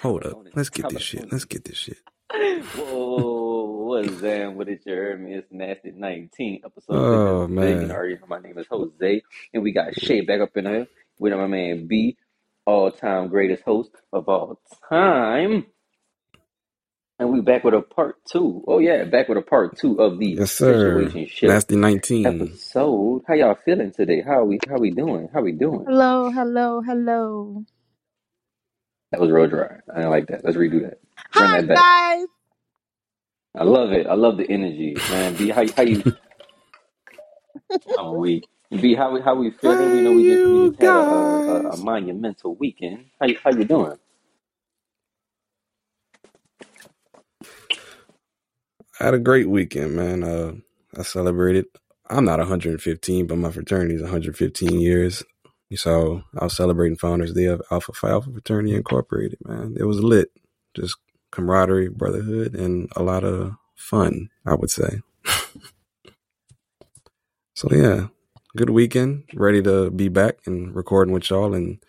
Hold up. Let's get this shit. Let's get this shit. Whoa, what's that? What is your me? It's Nasty 19, episode Oh 6. Big, you man. already know my name is Jose. And we got Shay back up in here with my man B, all time greatest host of all time. And we back with a part two. Oh yeah, back with a part two of the Yes, sir. situationship Nasty 19. episode. How y'all feeling today? How we how we doing? How we doing? Hello, hello, hello. That was real dry. I didn't like that. Let's redo that. Run Hi, that back. guys. I love it. I love the energy, man. B, how how you? I'm weak. B, how we how we feeling? We know Hey we just we you just had a a, a, a guys. monumental weekend. How you how you doing? Had a great weekend, man. Uh I celebrated. I'm not 115, but my fraternity is 115 years. So I was celebrating Founders Day of Alpha Phi Alpha Fraternity Incorporated, man. It was lit. Just camaraderie, brotherhood, and a lot of fun, I would say. So yeah, good weekend. Ready to be back and recording with y'all and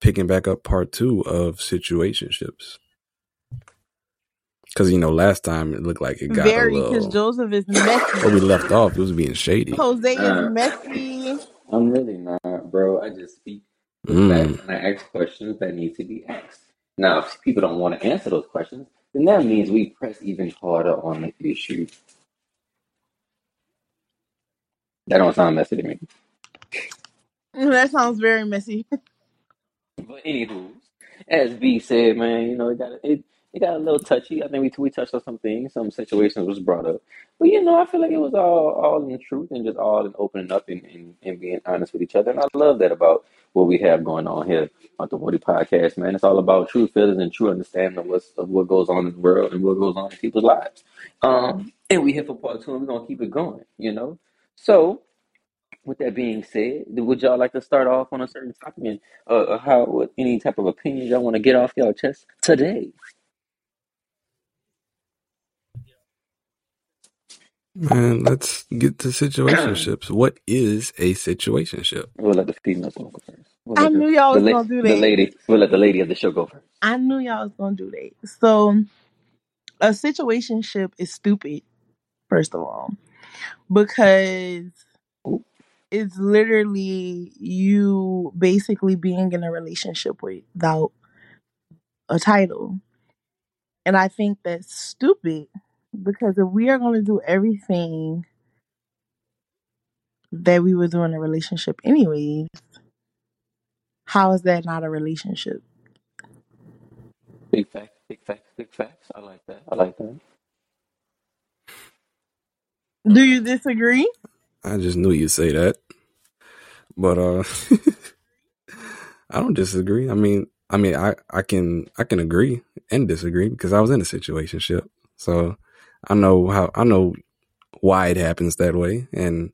picking back up part two of situationships. Because you know, last time it looked like it got Very, a because little. Joseph is messy. Where we left off, it was being shady. Jose is Uh, messy. I'm really not, bro. I just speak Mm. and I ask questions that need to be asked. Now, if people don't want to answer those questions, then that means we press even harder on the issue. That don't sound messy to me. That sounds very messy. But anywho, as B said, man, you know, it got it it got a little touchy. I think we we touched on some things, some situations was brought up. But you know, I feel like it was all all in truth and just all in opening up and, and, and being honest with each other. And I love that about what we have going on here on the Woody Podcast, man. It's all about true feelings and true understanding of what's of what goes on in the world and what goes on in people's lives. Um, and we here for part two, and we're gonna keep it going. You know, so with that being said, would y'all like to start off on a certain topic and uh, uh, how any type of opinions y'all want to get off y'all chest today? Man, let's get to situationships. What is a situationship? We'll let the females go first. We'll I let the knew y'all was la- gonna do that. the lady. We'll let the lady of the show go first. I knew y'all was gonna do that. So a situationship is stupid, first of all, because Ooh, it's literally you basically being in a relationship without a title. And I think that's stupid because if we are gonna do everything that we would do in a relationship anyways, how is that not a relationship? big facts, big facts, big facts. I like that. I like that. Do you disagree? I just knew you'd say that. But uh I don't disagree. I mean, I mean, I, I can I can agree and disagree because I was in a situationship, so I know how I know why it happens that way and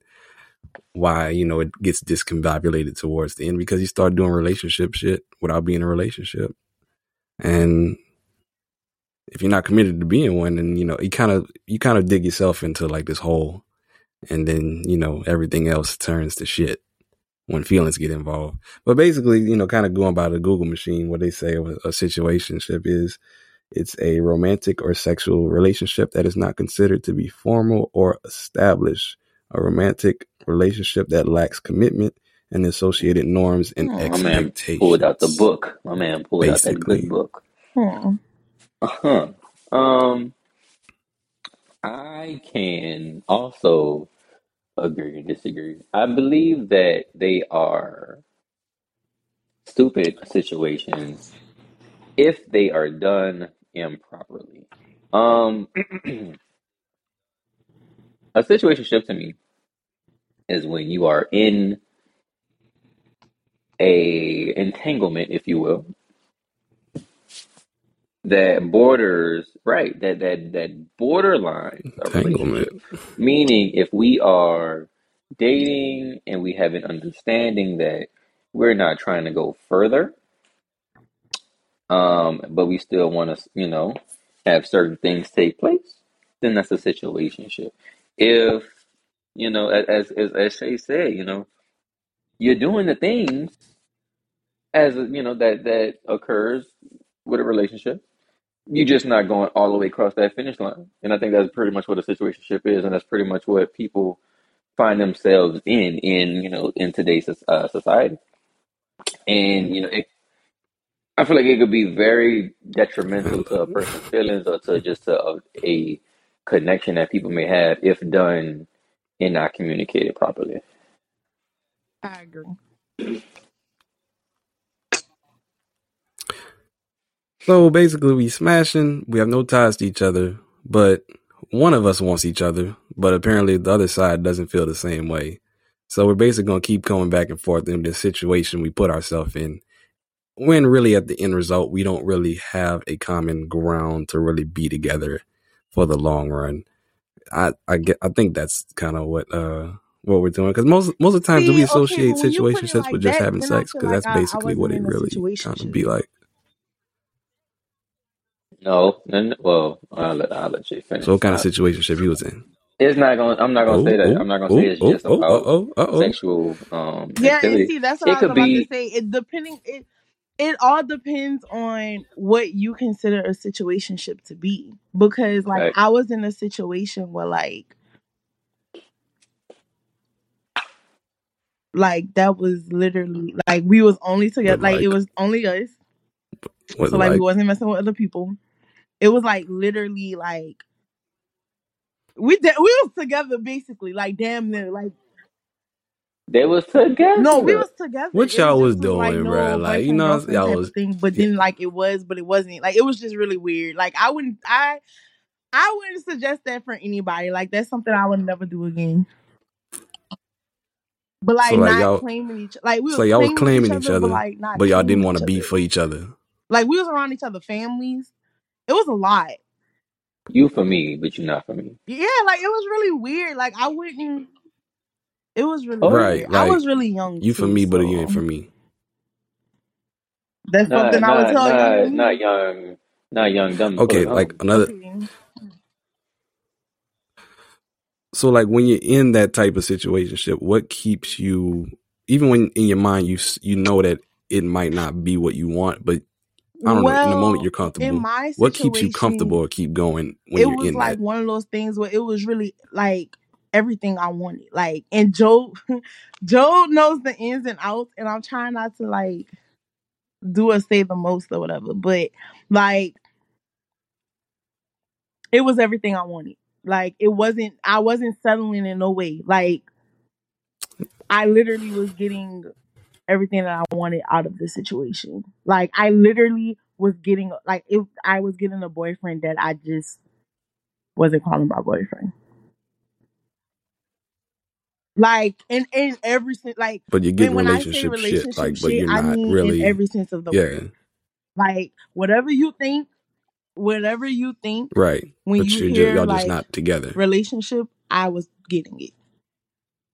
why you know it gets discombobulated towards the end because you start doing relationship shit without being in a relationship, and if you're not committed to being one, then you know you kind of you kind of dig yourself into like this hole, and then you know everything else turns to shit when feelings get involved. But basically, you know, kind of going by the Google machine, what they say a, a situationship is it's a romantic or sexual relationship that is not considered to be formal or established. A romantic relationship that lacks commitment and associated norms and expectations. My man pulled out the book. My man pulled out that good book. Hmm. Uh huh. Um, I can also agree and disagree. I believe that they are stupid situations if they are done improperly. Um, a situationship to me is when you are in a entanglement, if you will, that borders right that that that borderlines a Entanglement. relationship. Meaning, if we are dating and we have an understanding that we're not trying to go further, um, but we still want to, you know, have certain things take place, then that's a situationship. If you know, as as as Shay said, you know, you're doing the things as you know that that occurs with a relationship. You're just not going all the way across that finish line, and I think that's pretty much what a situationship is, and that's pretty much what people find themselves in in you know in today's uh, society. And you know, it, I feel like it could be very detrimental to a mm-hmm. person's feelings or to just a, a connection that people may have if done and not communicated properly. I agree. So basically, we smashing. We have no ties to each other, but one of us wants each other, but apparently the other side doesn't feel the same way. So we're basically gonna keep going back and forth in this situation we put ourselves in. When really at the end result, we don't really have a common ground to really be together for the long run. I I get I think that's kind of what uh what we're doing because most most of the times do we See, okay, associate but when you put it situationships like with just that, having sex because like that's I, I basically what it really kind of be like. No, then well, I'll let I'll let you finish. So what kind of I, situationship he was in? it's not going. I'm not going to say Oh that. oh I'm not going to say oh it's oh just about oh uh oh. sexual um Yeah, and activity. see, that's what It I was could about to be say. It depending it it all depends on what you consider a situationship to be. Because like like I was in a situation where like like that was literally like we was only together But like it was only us. So it like we wasn't messing with other people. It was like literally like we did we was together basically like damn near like they was together. no we together. was together what y'all was just was like doing, bro? no Like you know girlfriend y'all type was thing but then like it was but it wasn't like it was just really weird like i wouldn't i i wouldn't suggest that for anybody like that's something i would never do again but so like like not y'all claiming each like we so was y'all was claiming each claiming each other but like but y'all didn't want to be for each other. like we was around each other families it was a lot You for me, but you not for me. yeah like it was really weird like i wouldn't it was really Oh, Right, weird i was really young you for too me, but you so ain't for me. that's something not i would not tell younger not not young, not young, dumb, Okay, of like cum. another. So like when you're in that type of situationship, what keeps you? Even when in your mind you you know that it might not be what you want, but I don't know. In the moment you're in comfortable. my What keeps you comfortable or keep going when it you're was in like that? one of those things where it was really like everything I wanted. Like, and Joe, Joe knows the ins and outs, and I'm trying not to like do or say the most or whatever, but like it was everything I wanted. Like, it wasn't, I wasn't settling in no way. Like, I literally was getting everything that I wanted out of the situation. Like, I literally was getting, like, if I was getting a boyfriend that I just wasn't calling my boyfriend. Like in in every sense, like But you're when getting when I say relationship shit, relationship like, but shit, you're I not mean in really. every sense of the Yeah, word. Like whatever you think, whatever you think right. when But you you're just hear y'all just like not together. relationship, I was getting it.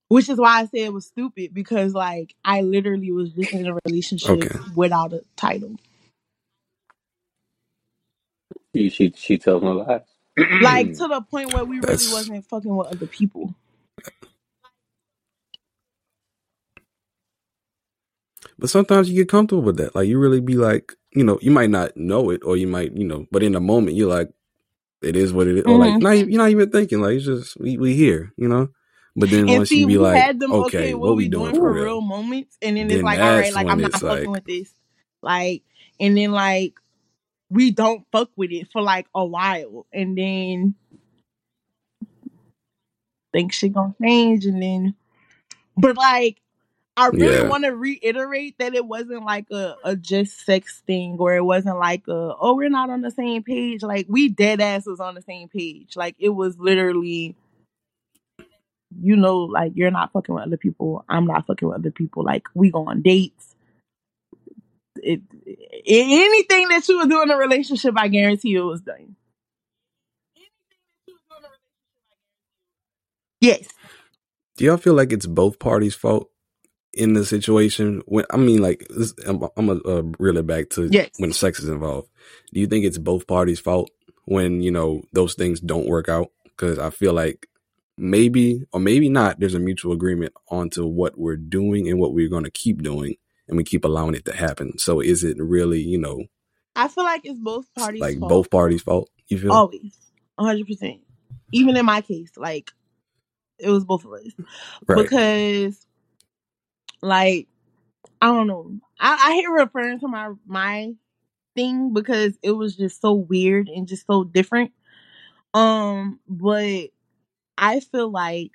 Which is why I say it was stupid because like I literally was just in a relationship Okay, without a title. She she she tells no lies. Like to the point where we really that's. wasn't fucking with other people. But sometimes you get comfortable with that. Like you really be like, you know, you might not know it, or you might, you know, but in the moment you're like, it is what it is, or like, hmm not you're not even thinking. Like it's just we we here, you know. But then And once see, you be like, had them okay, okay, what what we we doing doing for real? real moments, and then it's like, all right, like I'm not fucking like, with this, like, and then like we don't fuck with it for like a while, and then think shit gonna change, and then, but like I really yeah, want to reiterate that it wasn't like a, a just sex thing, or it wasn't like a oh we're not on the same page. Like we dead ass was on the same page. Like it was literally you know, like you're not fucking with other people. I'm not fucking with other people. Like we go on dates. It, it anything that you would do in a relationship, I guarantee you it was done. Yes. Do y'all feel like it's both parties' fault in the situation? When I mean, like, this, I'm, I'm gonna uh, reel it back to Yes. when sex is involved. Do you think it's both parties' fault when you know those things don't work out? Because I feel like maybe or maybe not. There's a mutual agreement onto what we're doing and what we're going to keep doing, and we keep allowing it to happen. So is it really, you know, I feel like it's both parties' like fault. both parties' fault? You feel? Always. 100%. Even in my case, like, it was both of us. right. Because, like, I don't know. I, I hate referring to my my thing because it was just so weird and just so different. Um, but I feel like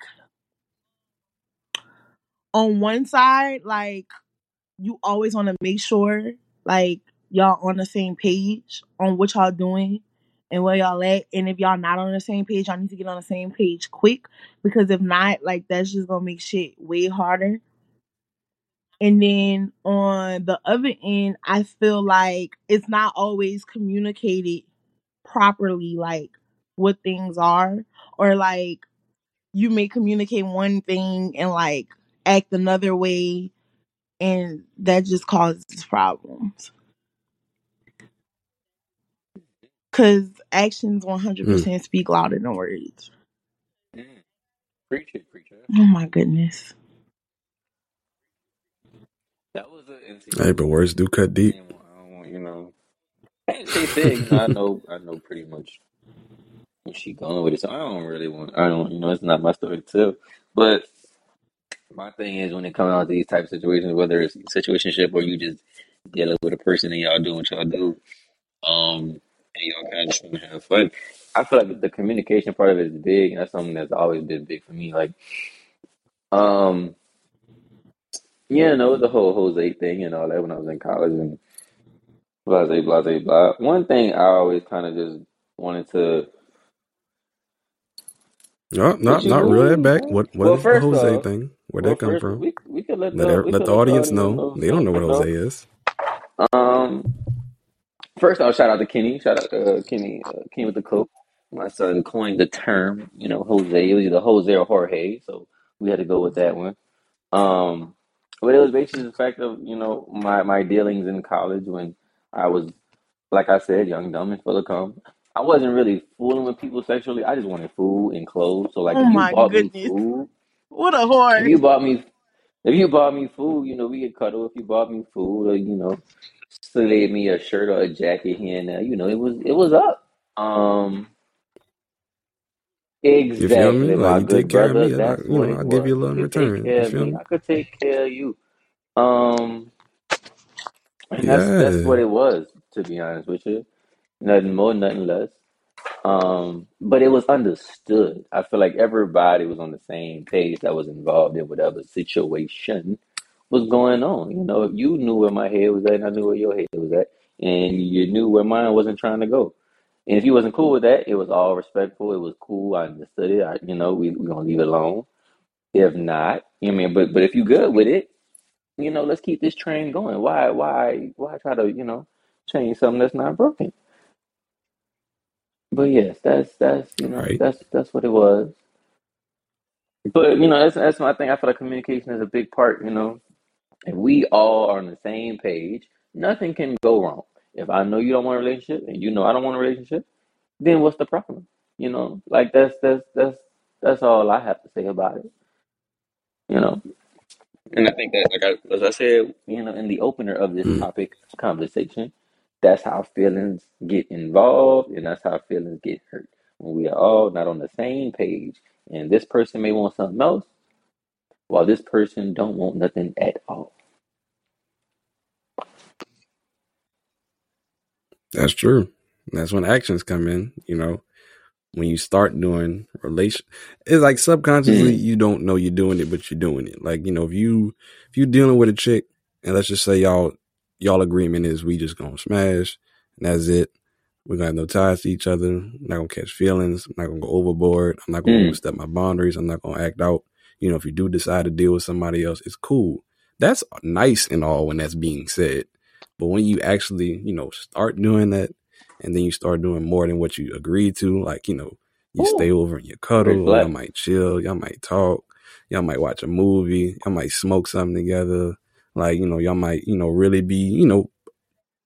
on one side, like you always want to make sure like y'all on the same page on what y'all doing and where y'all at. And if y'all not on the same page, y'all need to get on the same page quick because if not, like that's just gonna make shit way harder. And then on the other end, I feel like it's not always communicated properly, like what things are, or like you may communicate one thing and like act another way, and that just causes problems. Cause actions one hundred Mm. percent speak louder than words. Mm. Preach it, preacher. Oh my goodness. That was an Hey, but words do cut deep. I don't want, you know. Said, you know, I know, I know pretty much where she going with it. So I don't really want, I don't, you know, it's not my story to tell. But my thing is, when it comes out to these type of situations, whether it's situationship or you just dealing with a person and y'all doing what y'all do, um, and y'all kind of just want to have fun. I feel like the communication part of it is big, and that's something that's always been big for me. Like, um, yeah, no, the whole Jose thing and all that when I was in college and blah, blah, blah, blah, blah. One thing I always kind of just wanted to No, no, What you not reel that doing? back. What? What what Well, is the first Jose off, thing? Where'd well, that come first from? we we could let Let the we let could the let the audience audience know. know They don't know what Jose is. Um, first off, shout out to Kenny. Shout out to uh, Kenny. Uh, Kenny with the coke. My son coined the term. You know, Jose. It was either Jose or Jorge, so we had to go with that one. Um, but it was basically the fact of you know my my dealings in college when I was like I said, young, dumb, and full of cum. I wasn't really fooling with people sexually. I just wanted food and clothes. So like, Oh if you my bought me goodness. food, What a if whore. you bought me if you bought me food, you know, we could cuddle. If you bought me food, or you know, slid me a shirt or a jacket here and there, you know, it was it was up. Um, You feel me? exactly, Like my you take care of brother. me, That's you what know, it I give was. you a You little in could take return. care You of feel me. me? I could take care of you. Um, and that's that's Yeah. what it was. To be honest with you, nothing more, nothing less. Um, but it was understood. I feel like everybody was on the same page that was involved in whatever situation was going on. You know, you knew where my head was at, and I knew where your head was at, and you knew where mine wasn't trying to go. And if you wasn't cool with that, it was all respectful. It was cool. I understood it. I, you know, we we gonna leave it alone. If not, you know, I mean, but but if you good with it, you know, let's keep this train going. Why why why try to you know change something that's not broken? But yes, that's that's you know Right. that's that's what it was. But you know that's that's my thing. I feel like communication is a big part. You know, if we all are on the same page, nothing can go wrong. If I know you don't want a relationship and you know I don't want a relationship, then what's the problem? You know, like that's that's that's that's all I have to say about it. You know, and I think that like I, as I said, you know, in the opener of this Mm. topic conversation, that's how feelings get involved and that's how feelings get hurt when we are all not on the same page. And this person may want something else, while this person don't want nothing at all. That's true. That's when actions come in. You know, when you start doing relation, it's like subconsciously Mm, you don't know you're doing it, but you're doing it. Like you know, if you if you're dealing with a chick, and let's just say y'all y'all agreement is we just gonna smash, and that's it. We're gonna have no ties to each other. I'm not gonna catch feelings. I'm not gonna go overboard. I'm not gonna mm, overstep my boundaries. I'm not gonna act out. You know, if you do decide to deal with somebody else, it's cool. That's nice and all when that's being said. But when you actually, you know, start doing that and then you start doing more than what you agreed to, like, you know, you stay over and you cuddle, y'all might chill, y'all might talk, y'all might watch a movie, y'all might smoke something together. Like, you know, y'all might, you know, really be, you know,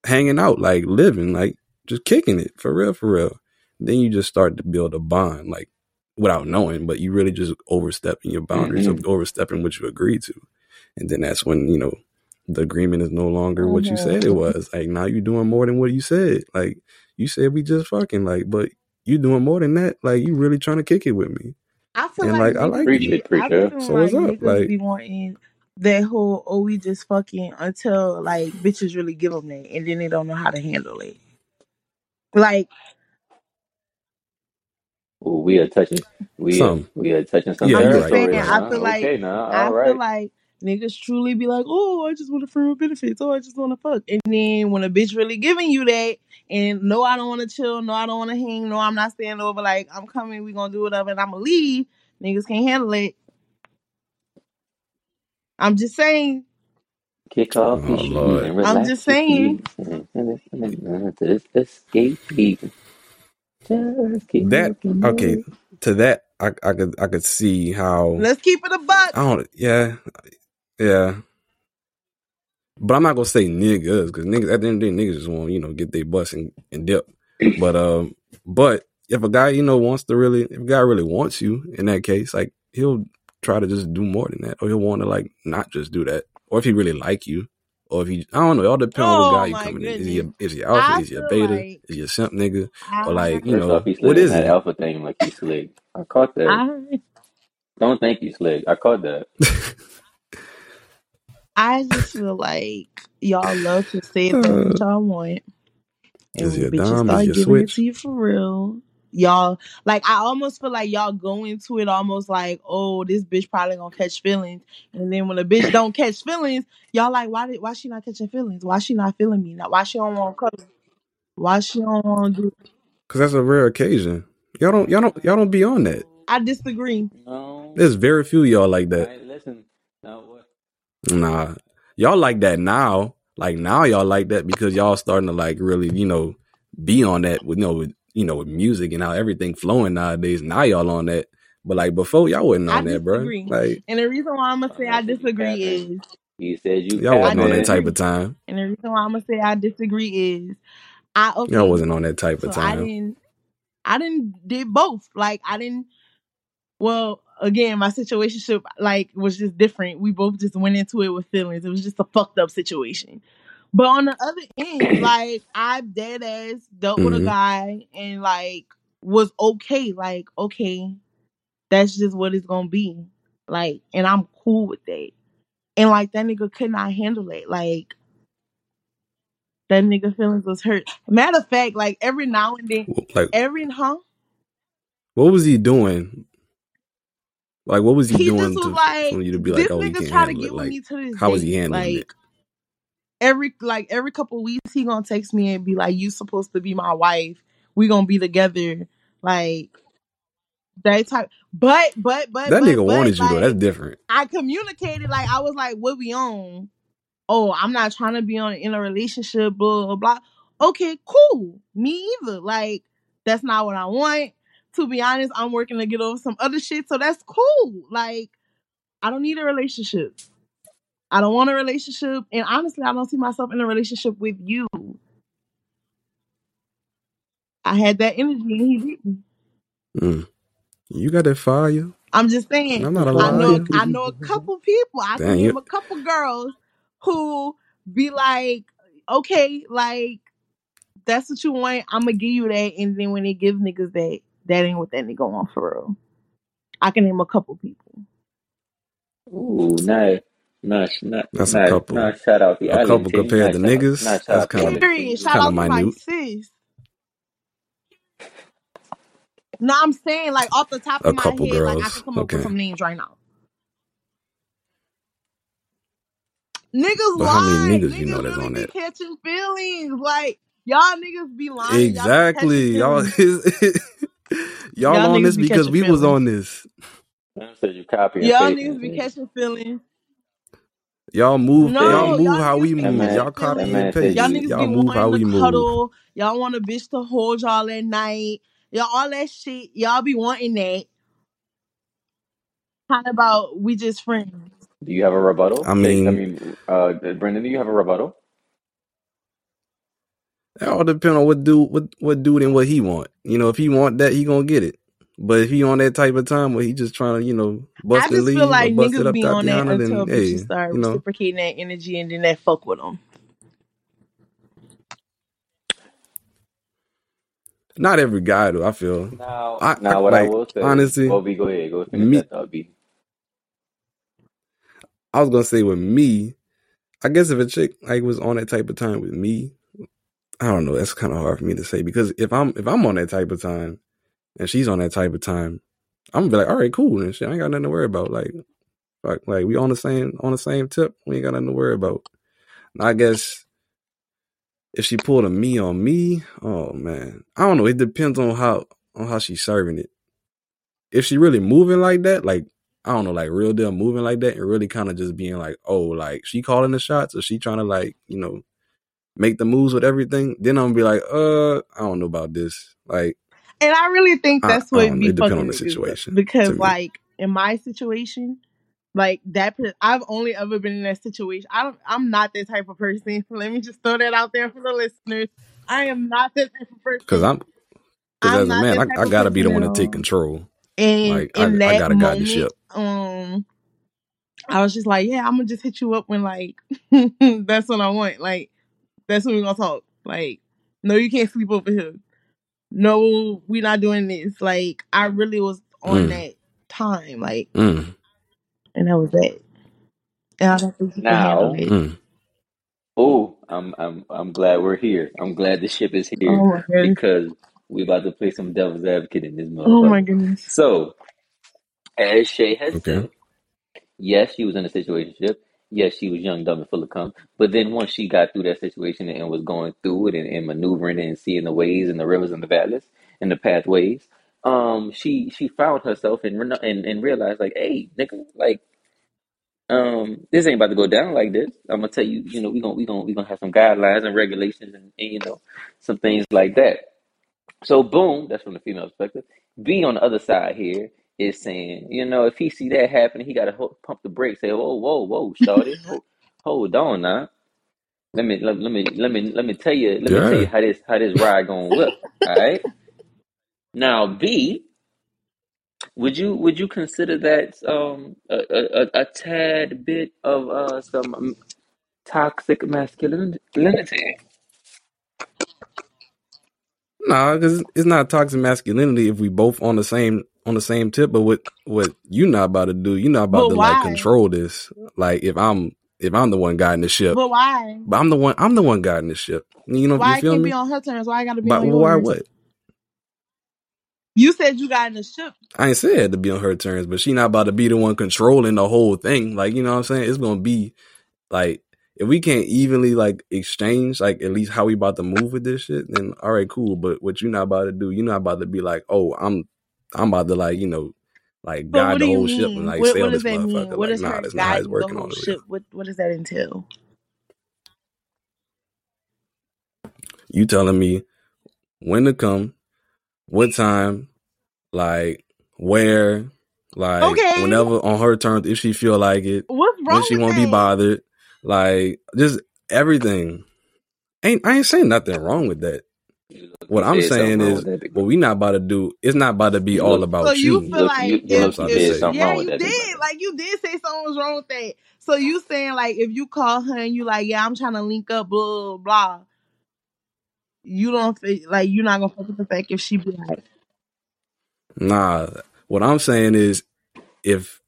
hanging out, like living, like just kicking it for real, for real. Then you just start to build a bond, like without knowing, but you really just overstepping your boundaries, hmm overstepping what you agreed to. And then that's when, you know, the agreement is no longer what you said it Mhm. was. Like now you're doing more than what you said. Like you said we just fucking like, but you're doing more than that. Like you really trying to kick it with me. I feel And like, like I like Preach you. be, it, preacher. I be So like what's up? Like be wanting that whole oh we just fucking until like bitches really give them that and then they don't know how to handle it. Like Ooh, we are touching we are some. we are touching something. Yeah, I'm just right. saying, territory right. I feel like Okay, now, I all feel like niggas truly be like, oh, I just want to free with benefits. Oh, I just want to fuck. And then when a bitch really giving you that, and no, I don't want to chill. No, I don't want to hang. No, I'm not staying over. Like I'm coming. We gonna do whatever, and I'm gonna leave. Niggas can't handle it. I'm just saying. Kick off your Oh shoes Lord. and I'm just saying. feet. And and Just escape. That okay. To that I I could I could see how Let's keep it a buck. I don't yeah. Yeah. But I'm not gonna say niggas because niggas at the end of the day niggas just want you know get their bus and, and dip. But um, but if a guy you know wants to really, if a guy really wants you in that case, like he'll try to just do more than that, or he'll want to like not just do that, or if he really like you, or if he I don't know, it all depends on what Oh guy you my coming in. Is he a, is he alpha? I Is he a beta? like Is he a simp nigga? Or like you know off, he what slid in is that he? alpha thing like he slick. I caught that. I Don't think you slick. I caught that. I just feel like y'all love to say that's Uh, what y'all want. And is he when bitches dom? Is start he a giving it to you for real, y'all like I almost feel like y'all go into it almost like, oh, this bitch probably gonna catch feelings. And then when a bitch don't catch feelings, y'all like, why did why she not catching feelings? Why she not feeling me? Now why she don't want to cuddle? Why she don't want to do Because that's a rare occasion. Y'all don't y'all don't y'all don't be on that. I disagree. No. There's very few of y'all like that. I listen. Now? Nah, y'all like that now. Like now, y'all like that because y'all starting to like really, you know, be on that with you know, with you know, with music and how everything flowing nowadays. Now y'all on that, but like before, y'all wasn't I on that, bro. disagree. Like And the reason why I'm gonna say no, I so you disagree is He said you y'all wasn't on that type of time. And the reason why I'm gonna say I disagree is I Y'all wasn't on that type so of I time. didn't I didn't did both. Like I didn't well, again, my situation like was just different. We both just went into it with feelings. It was just a fucked up situation. But on the other end, like I dead ass dealt with a hmm guy and like was okay. Like, okay, that's just what it's gonna be. Like, and I'm cool with that. And like that nigga could not handle it. Like that nigga feelings was hurt. Matter of fact, like every now and then, Like, every huh? what was he doing? Like, what was he He doing to like for you to be like, oh, he can't handle it? Like, me to this how was he handling it? Like every like every couple weeks he gonna text me and be like, You supposed to be my wife. We gonna be together. Like that type but but but That but nigga but wanted you though. That's different. I communicated like I was like, what we on? Oh, I'm not trying to be on in a relationship, blah blah blah. Okay, cool. Me either. Like, that's not what I want. To be honest, I'm working to get over some other shit, so that's cool. Like, I don't need a relationship. I don't want a relationship. And honestly, I don't see myself in a relationship with you. I had that energy and he didn't. Mm. You got that fire. I'm just saying, I'm not a I know liar. I know a couple people. I can Damn, name you. a couple girls who be like, okay, like that's what you want. I'm gonna give you that, and then when they give niggas that, that ain't what that nigga want for real. I can name a couple people. Ooh, nice. Nice, nice, That's a couple. nice. Shout out the A couple team. compared Nice to niggas. nice shout That's kind of island Period. Shout kind of out to my minute. sis. No, I'm saying like off the top A of my couple head, like I can come up with some names right now. Niggas But how many lie. niggas you know that's really on be that? catching feelings. Like y'all niggas be lying. Y'all be Exactly. Y'all feelings. y'all Y'all on this be because catching we was on this. I said you copy. Y'all paste niggas be catching feelings. Y'all move y'all move y'all how we niggas be that move. man, Y'all that copy feelings. man and paste. Y'all you. niggas Y'all be move how wanting we to move. cuddle. Y'all want a bitch to hold y'all at night. Y'all all that shit. Y'all be wanting that. How about we just friends? Do you have a rebuttal? I Jake, I mean, mean, uh, Brendan, do you have a rebuttal? It all depend on what dude what what dude and what he want. You know, if he want that, he gonna get it. But if he on that type of time where he just trying to, you know, I bust and just feel like bust it niggas up be on that until then bitches hey, start you know, reciprocating that energy and then that fuck with them. not every guy though. I feel, Now, I, I now, what I will say, honestly, Obi, go ahead, go finish me. that thought, B. I was gonna say with me, I guess if a chick like was on that type of time with me, I don't know. That's kind of hard for me to say because if I'm if I'm on that type of time and she's on that type of time, I'm gonna be like, all right, cool, and shit. I ain't got nothing to worry about. Like, like, like we on the same on the same tip. We ain't got nothing to worry about. And I guess if she pulled a me on me, oh man, I don't know. It depends on how on how she's serving it. If she really moving like that, like I don't know, like real deal moving like that, and really kind of just being like, oh, like she calling the shots, or she trying to like, you know, make the moves with everything. Then I'm gonna be like, uh, I don't know about this. Like, And I really think that's I what be It depends on the situation because, like, in my situation, like that, I've only ever been in that situation. I don't. I'm not that type of person. Let me just throw that out there for the listeners. I am not that type of person Cause person. I'm, cause I'm as a man, I, I gotta be the one to take control. And Like, I, I gotta guide the ship. um, I was just like, yeah, I'm gonna just hit you up when like that's what I want. Like that's when we're gonna talk. Like, no, you can't sleep over here. No, we're not doing this. Like, I really was on Mm, that time. Like, mm, and that was it. And I don't think you can handle Now, it. mm. oh, I'm, I'm, I'm glad we're here. I'm glad the ship is here Oh because we about to play some devil's advocate in this Oh my motherfucker. goodness. So, as Shay has Okay. said. Yes, she was in a situationship. Yes, she was young, dumb, and full of cum. But then once she got through that situation and was going through it and, and maneuvering and seeing the ways and the rivers and the valleys and the pathways, um, she she found herself and and, and realized like, hey, nigga, like, um, this ain't about to go down like this. I'm gonna tell you, you know, we gonna we gonna we gonna have some guidelines and regulations and, and you know some things like that. So boom, that's from the female perspective. B on the other side here is saying, you know, if he see that happening, he got to ho- pump the brakes. Say, whoa, whoa, whoa, shorty, hold, hold on now. Let me let, let me let me let me tell you let me tell you how this how this ride gonna whip. All right. Now B, would you would you consider that um a, a, a a tad bit of uh some um, toxic masculinity? Nah, because it's not toxic masculinity if we both on the same on the same tip. But what what you not about to do? You're not about But to like control this. Like if I'm if I'm the one guiding the ship, But why? but I'm the one I'm the one guiding the ship. You know, Why you feel can't be on her terms? Why I gotta be But on why yours? what? You said you got in the ship. I ain't said to be on her terms, but she not about to be the one controlling the whole thing. Like you know what I'm saying? It's gonna be like if we can't evenly like exchange like at least how we about to move with this shit, then all right, cool. But what you not about to do, you're not about to be like, oh, I'm I'm about to like, you know, like But guide the whole ship and like What sail what this mean? motherfucker. What Like, is nah, that's not how it's working on the ship? What what does that entail? You telling me when to come, what time, like where, like Okay. whenever on her terms, if she feel like it, What's when wrong she with won't be bothered, like just everything. Ain't I ain't saying nothing wrong with that. You look, What I'm saying is with that, big what we not about to do. It's not about to be You all look, So about you you you. feel look, like you if look, you trying to if said something yeah wrong with you that, did brother. like you did say something was wrong with that. So you saying like if you call her and you like yeah I'm trying to link up blah blah blah. You don't feel like you're not gonna fuck with the fact if she be like Nah. What I'm saying is if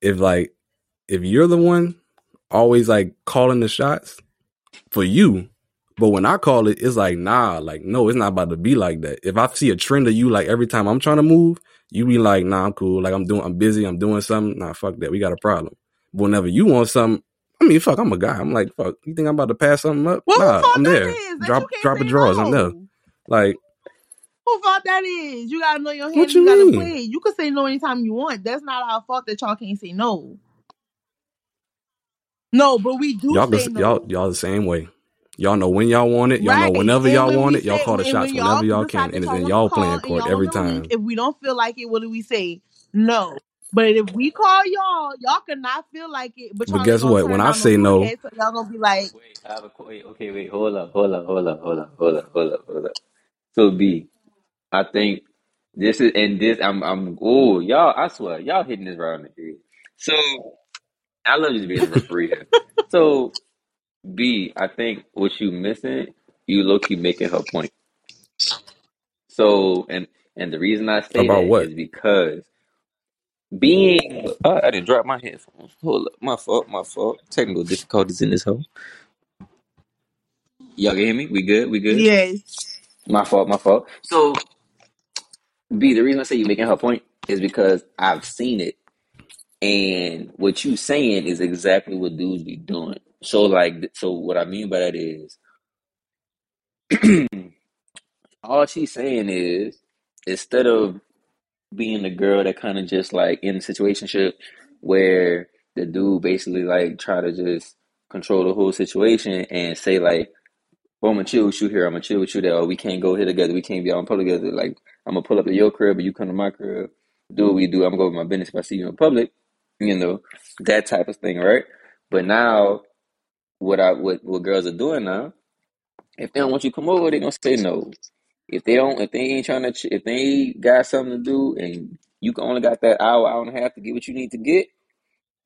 if like if you're the one always like calling the shots for you, but when I call it, it's like nah, like no, it's not about to be like that. If I see a trend of you, like every time I'm trying to move, you be like, nah, I'm cool. Like I'm doing, I'm busy, I'm doing something. Nah, fuck that. We got a problem. But whenever you want something, I mean, fuck, I'm a guy. I'm like, fuck, you think I'm about to pass something up? well Nah, fault I'm there. Drop, drop a drawers. I'm there. no. Like, Who fault that is? You gotta know your hand what you you gotta mean? play. You can say no anytime you want. That's not our fault that y'all can't say no. No, but we do Y'all, say y'all, y'all the same way. Y'all know when y'all want it. Y'all know whenever And y'all when want we it. Y'all call the when, when shots whenever y'all y'all can, and it's y'all in y'all playing court y'all every want link, time. if we don't feel like it, what do we say? No. But if we call y'all, y'all cannot feel like it, but But guess what? When I say no, booty so y'all gonna be like, Wait, I have a qu- wait. Okay, wait. Hold up, hold up, hold up, hold up, hold up, hold up, hold up. So B, I think. This is and this I'm I'm oh y'all I swear y'all hitting this right on the head. So I love you just being a referee here. So B, I think what you missing, you low key making her point. So and and the reason I say About that what? is because being uh, I didn't drop my headphones. Hold up, my fault, my fault. Technical difficulties in this hole. Y'all can hear me? We good? We good? Yes. My fault, my fault. So B, the reason I say you making her point is because I've seen it And what you saying is exactly what dudes be doing. So like, so what I mean by that is, all she's saying is, instead of being the girl that kind of just like in a situationship where the dude basically like try to just control the whole situation and say like, well, I'm gonna chill with you here, I'm gonna chill with you there, we can't go here together, we can't be out in public together. Like, I'm gonna pull up to your crib, but you come to my crib, do what we do. I'm gonna go with my business if I see you in public, you know, that type of thing, right? But now what I what what girls are doing now. If they don't want you to come over, they gonna say no. If they don't, if they ain't trying to, ch- if they ain't got something to do, and you can only got that hour, hour and a half to get what you need to get,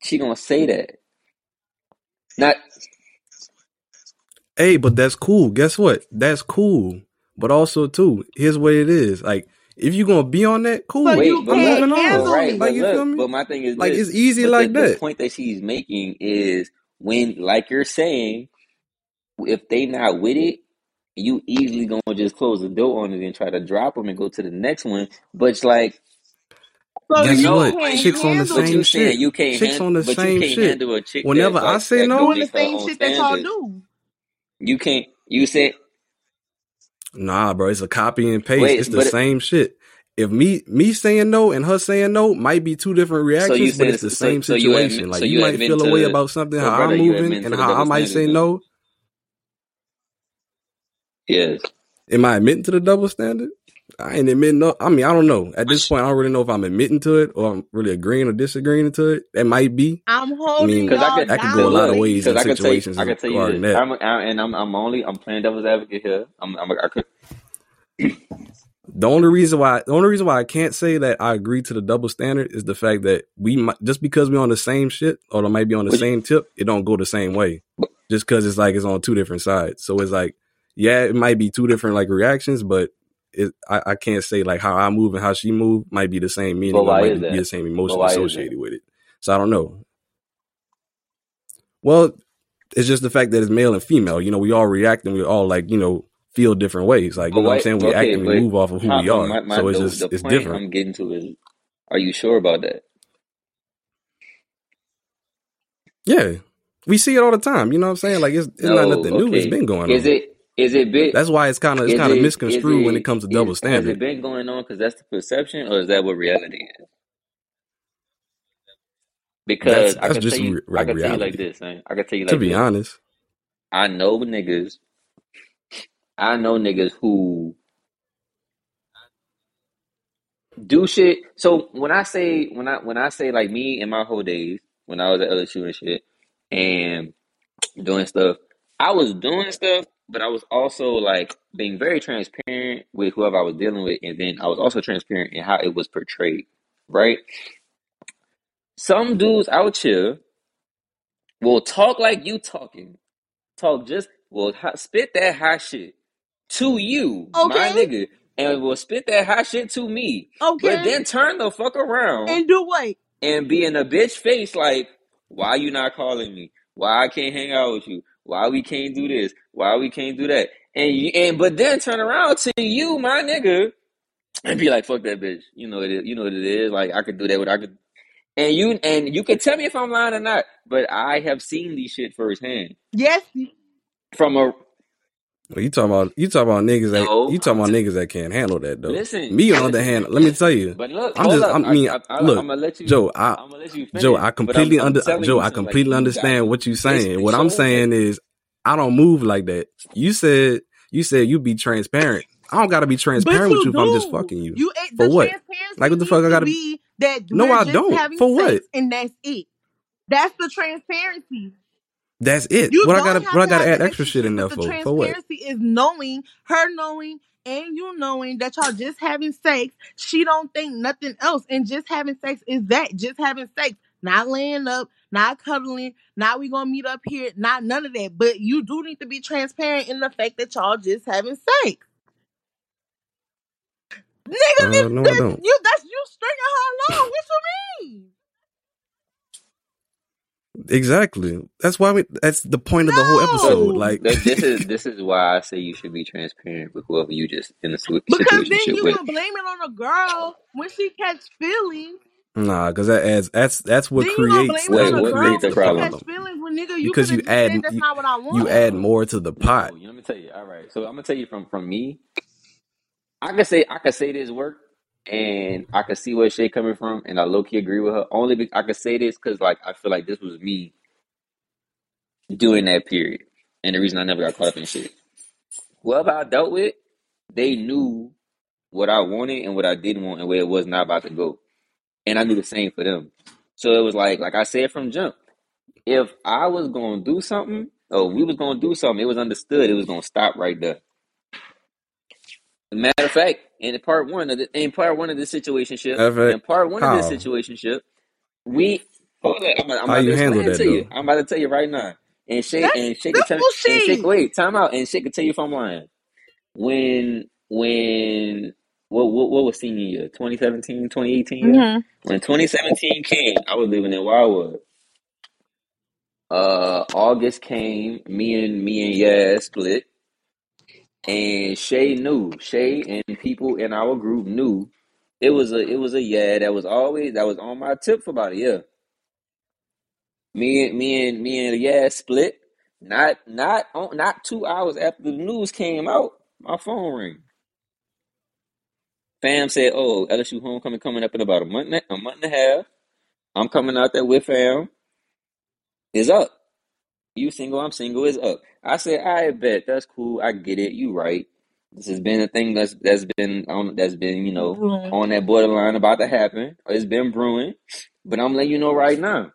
she gonna say that. Not Hey, but that's cool. Guess what? That's cool. But also too, here's what it is. Like, if you gonna be on that, cool. So wait, you but I'm look, can't moving but on. handle right, it. but Like, you feel look, me? but my thing is Like, this. it's easy But the like the that. point that she's making is when, like you're saying, if they not with it, you easily gonna just close the door on it and try to drop them and go to the next one. But it's like So You Guess you know, what? but can't you, Chicks on the same you shit. you can't Chicks hand, on the but you same can't shit. a chick Whenever that's I like say that no, Doing the same shit that y'all do. You can't. You said nah, bro, it's a copy and paste. wait, It's the but same shit. If me me saying no and her saying no might be two different so reactions, but it's the so same so you situation. admit Like so you you might feel a way about something how brother I'm moving and how I might say then. no. Yes. Am I admitting to the double standard? I ain't admitting no. I mean, I don't know. At this point, I don't really know if I'm admitting to it or I'm really agreeing or disagreeing to it. That might be. I'm I holding mean, Cause I y'all could, that could go a lot of ways in I could tell you, situations I could tell you regarding this. that. I'm, I, and I'm, I'm only, I'm playing devil's advocate here. I'm, I'm, I could, The only reason why the only reason why I can't say that I agree to the double standard is the fact that we might, just because we're on the same shit or it might be on the same tip, it don't go the same way. Just because it's like it's on two different sides. So it's like, yeah, it might be two different like reactions, but it, I, I can't say like how I move and how she move might be the same meaning or might be the same emotion associated with it. So I don't know. Well, it's just the fact that it's male and female. You know, we all react and we all like, you know, feel different ways. Like, But you know what I'm saying? We Okay, but move off of who we are. my, my, So it's the, just, the it's different. I'm getting to is, are you sure about that? Yeah. We see it all the time. You know what I'm saying? Like it's it's not No. nothing new. It's been going Is on. Is it, is it bit? That's why it's kind of it's kind of it, is misconstrued when it it, comes to is, double has it standard. been going on because that's the perception, or is that what reality is? That's Because I that's could just tell you, re- I like could tell you like this, man. I could tell you like To be this. honest, I know niggas. I know niggas who do shit. So when I say when I when I say like me in my whole days when I was at LSU and shit and doing stuff, I was doing stuff, but I was also like being very transparent with whoever I was dealing with, and then I was also transparent in how it was portrayed. Right? Some dudes out here will talk like you talking, talk just will spit that hot shit to you, my nigga, and will spit that hot shit to me, Okay. but then turn the fuck around And do what? and be in a bitch face like, why you not calling me? Why I can't hang out with you? Why we can't do this? Why we can't do that? And you, and but then turn around to you, my nigga, and be like, fuck that bitch. You know it is. You know what it is. Like I could do that. What I could. And you and you can tell me if I'm lying or not. But I have seen these shit firsthand Yes. from a you talking about you talking about niggas that no. you talking about t- niggas that can't handle that though. listen, Me on the other hand, let me tell you, But look, I'm just up. I I, mean, I, I look, I'm gonna let you. Joe, I I'm gonna let you Joe, finish. I But I'm completely I'm under—Joe, I since like completely you understand what you're saying. basically What I'm saying is I don't move like that. You said you said you be transparent. I don't gotta be But transparent with you you if I'm just fucking you. You For what? Like what the fuck I gotta be that No, I don't. For what? and that's it. That's the transparency. That's it. You What I gotta what I gotta add extra shit in there the for? For what? transparency is knowing, her knowing, and you knowing that y'all just having sex. She don't think nothing else, and just having sex is that. Just having sex, not laying up, not cuddling, not we gonna meet up here, not none of that. But you do need to be transparent in the fact that y'all just having sex. Nigga, Uh, no, this, you that's you stringing her along. What you mean? Exactly. That's why we. That's the point of the whole episode. Like, This is this is why I say you should be transparent with whoever you just in a situ- Because then you with. gonna blame it on a girl when she catch feelings. nah, because that adds. That's that's what Then you gonna creates. it Wait, on what what creates creates the when the she problem? catch problem. feelings. When nigga, you Because you add that's you not what I want. you add more to the pot. No, let me tell you. All right, so I'm gonna tell you from from me. I could say I could say this work, and I could see where Shay coming from, and I low key agree with her. Only be, I could say this because like I feel like this was me during that period, and the reason I never got caught up in shit. Whoever I dealt with, they knew what I wanted and what I didn't want, and where it was not about to go, and I knew the same for them. So it was like like I said from jump. If I was gonna do something, or we was gonna do something, it was understood. It was gonna stop right there. Matter of fact, in part one of the in part one of this situationship, Matter in part one of this how situationship, we hold on, I'm, I'm how about to you handle explain that to you. though? I'm about to tell you right now. And Shay That's and Shay can tell and Shay wait, time out and Shay can tell you if I'm lying. When when what what, what was senior year? 2017, 2018? Mm-hmm. When 2017 came, I was living in Wildwood. Uh August came, me and me and Yaz split. And Shay knew. Shay and people in our group knew it was a it was a yeah that was always that was on my tip for about a year. Me and me and me and yeah split. Not not on, not two hours after the news came out, my phone ring. Fam said, "Oh, LSU homecoming coming up in about a month a month and a half. I'm coming out there with fam. Is up. You single, I'm single. Is up." I said, "I bet that's cool. I get it. You right. This has been a thing that's that's been on that's been you know Brewing. on that borderline about to happen. It's been brewing, but I'm letting you know right now,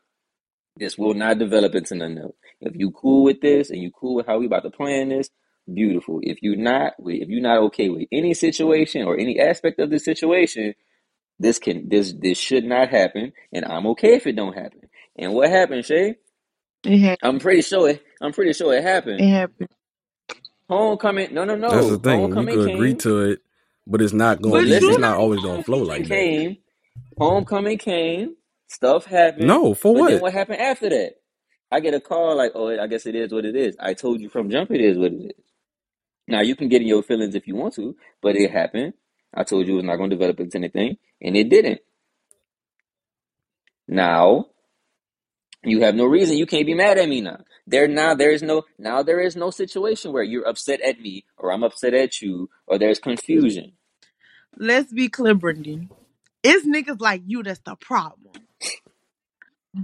this will not develop into nothing else. If you cool with this and you cool with how we about to plan this, beautiful. If you're not, if you're not okay with any situation or any aspect of the situation, this can this this should not happen, and I'm okay if it don't happen. And what happened, Shay? It happened. I'm pretty sure it. I'm pretty sure it happened. It happened. Homecoming, no, no, no. That's the no. thing. You Homecoming could agree came. to it, but it's not But gonna be. you It's not not always gonna flow homecoming like that. came. Homecoming came. Stuff happened. No, for But then what? what happened after that? I get a call like, "Oh, I guess it is what it is." I told you from jump, it is what it is. Now you can get in your feelings if you want to, but it happened. I told you it was not going to develop into anything, and it didn't. Now you have no reason. You can't be mad at me now. There now there is no now there is no situation where you're upset at me or I'm upset at you or there's confusion. Let's be clear, Brendan. It's niggas like you that's the problem.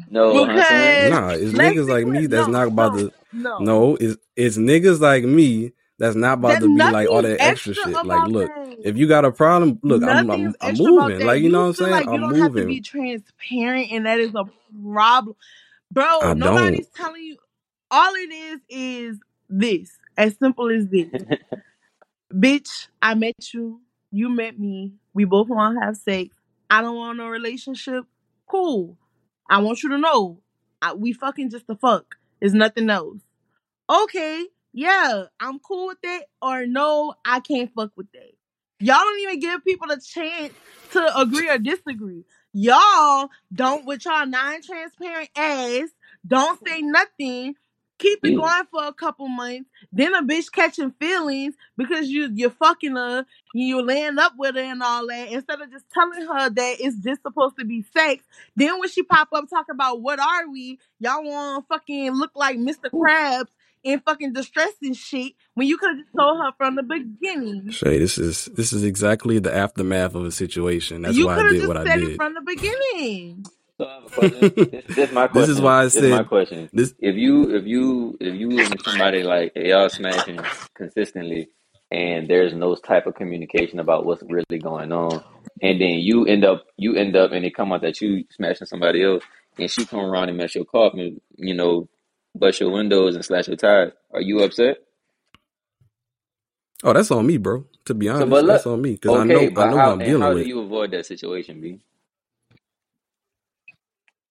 No, huh. Because Nah, it's niggas like me that's No, not about no, to. no. No, it's it's niggas like me that's not about That to be like all that extra extra shit. Like, look, that. if you got a problem, look, I'm I'm I'm moving. Like, you know what You I'm feel saying? like you I'm don't have to moving. be transparent, and that is a problem, bro. I don't. Nobody's telling you. All it is is this. As simple as this. Bitch, I met you. You met me. We both want to have sex. I don't want no relationship. Cool. I want you to know. I, we fucking just the fuck. It's nothing else. Okay, yeah, I'm cool with it. Or no, I can't fuck with that. Y'all don't even give people a chance to agree or disagree. Y'all don't with y'all non-transparent ass. Don't say nothing. Keep it mm. going for a couple months. Then a bitch catching feelings because you you're fucking her, you're laying up with her and all that. Instead of just telling her that it's just supposed to be sex. Then when she pop up talking about what are we, y'all want fucking look like Mr. Mm. Krabs and fucking distress and shit when you could have just told her from the beginning. Shay, this is this is exactly the aftermath of a situation. That's You why I could have did just what I said it did. from the beginning. So I have a question. This, this is my this is why I This is my said question. this. If you if you if you and somebody like y'all smashing consistently and there's no type of communication about what's really going on, and then you end up you end up and it come out that you smashing somebody else and she come around and mess your car up and you know bust your windows and slash your tires. Are you upset? Oh, that's on me, bro. To be So, but honest, look, that's on me because I okay, know I but know what how I'm and dealing how do with. you avoid that situation, B?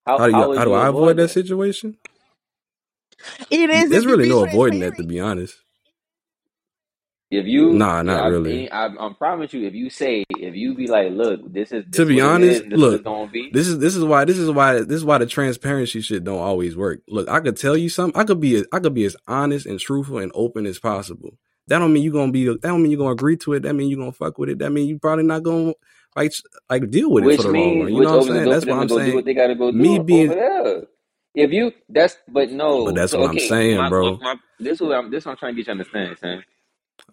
How How do you how would how do you I avoid avoid that that? situation? It is There's if you really be no avoiding that, to transparent. be honest. If you, Nah, not I, really. I, I promise you, if you say, if you be like, look, this is To be what is, honest, and this what look, gonna be. this is this is why this is why this is why the transparency shit don't always work. Look, I could tell you something. I could be I could be as honest and truthful and open as possible. That don't mean you're gonna be. That don't mean you're gonna agree to it. That mean you're gonna fuck with it. That mean you probably not gonna like like deal with it for Which the long run. means, You which know what I'm saying? That's for why them to I'm saying what they gotta go me being. If you, that's, but no, But that's So what I'm saying, my, bro. my, this is what I'm, this is what I'm trying to get you to understand, Sam.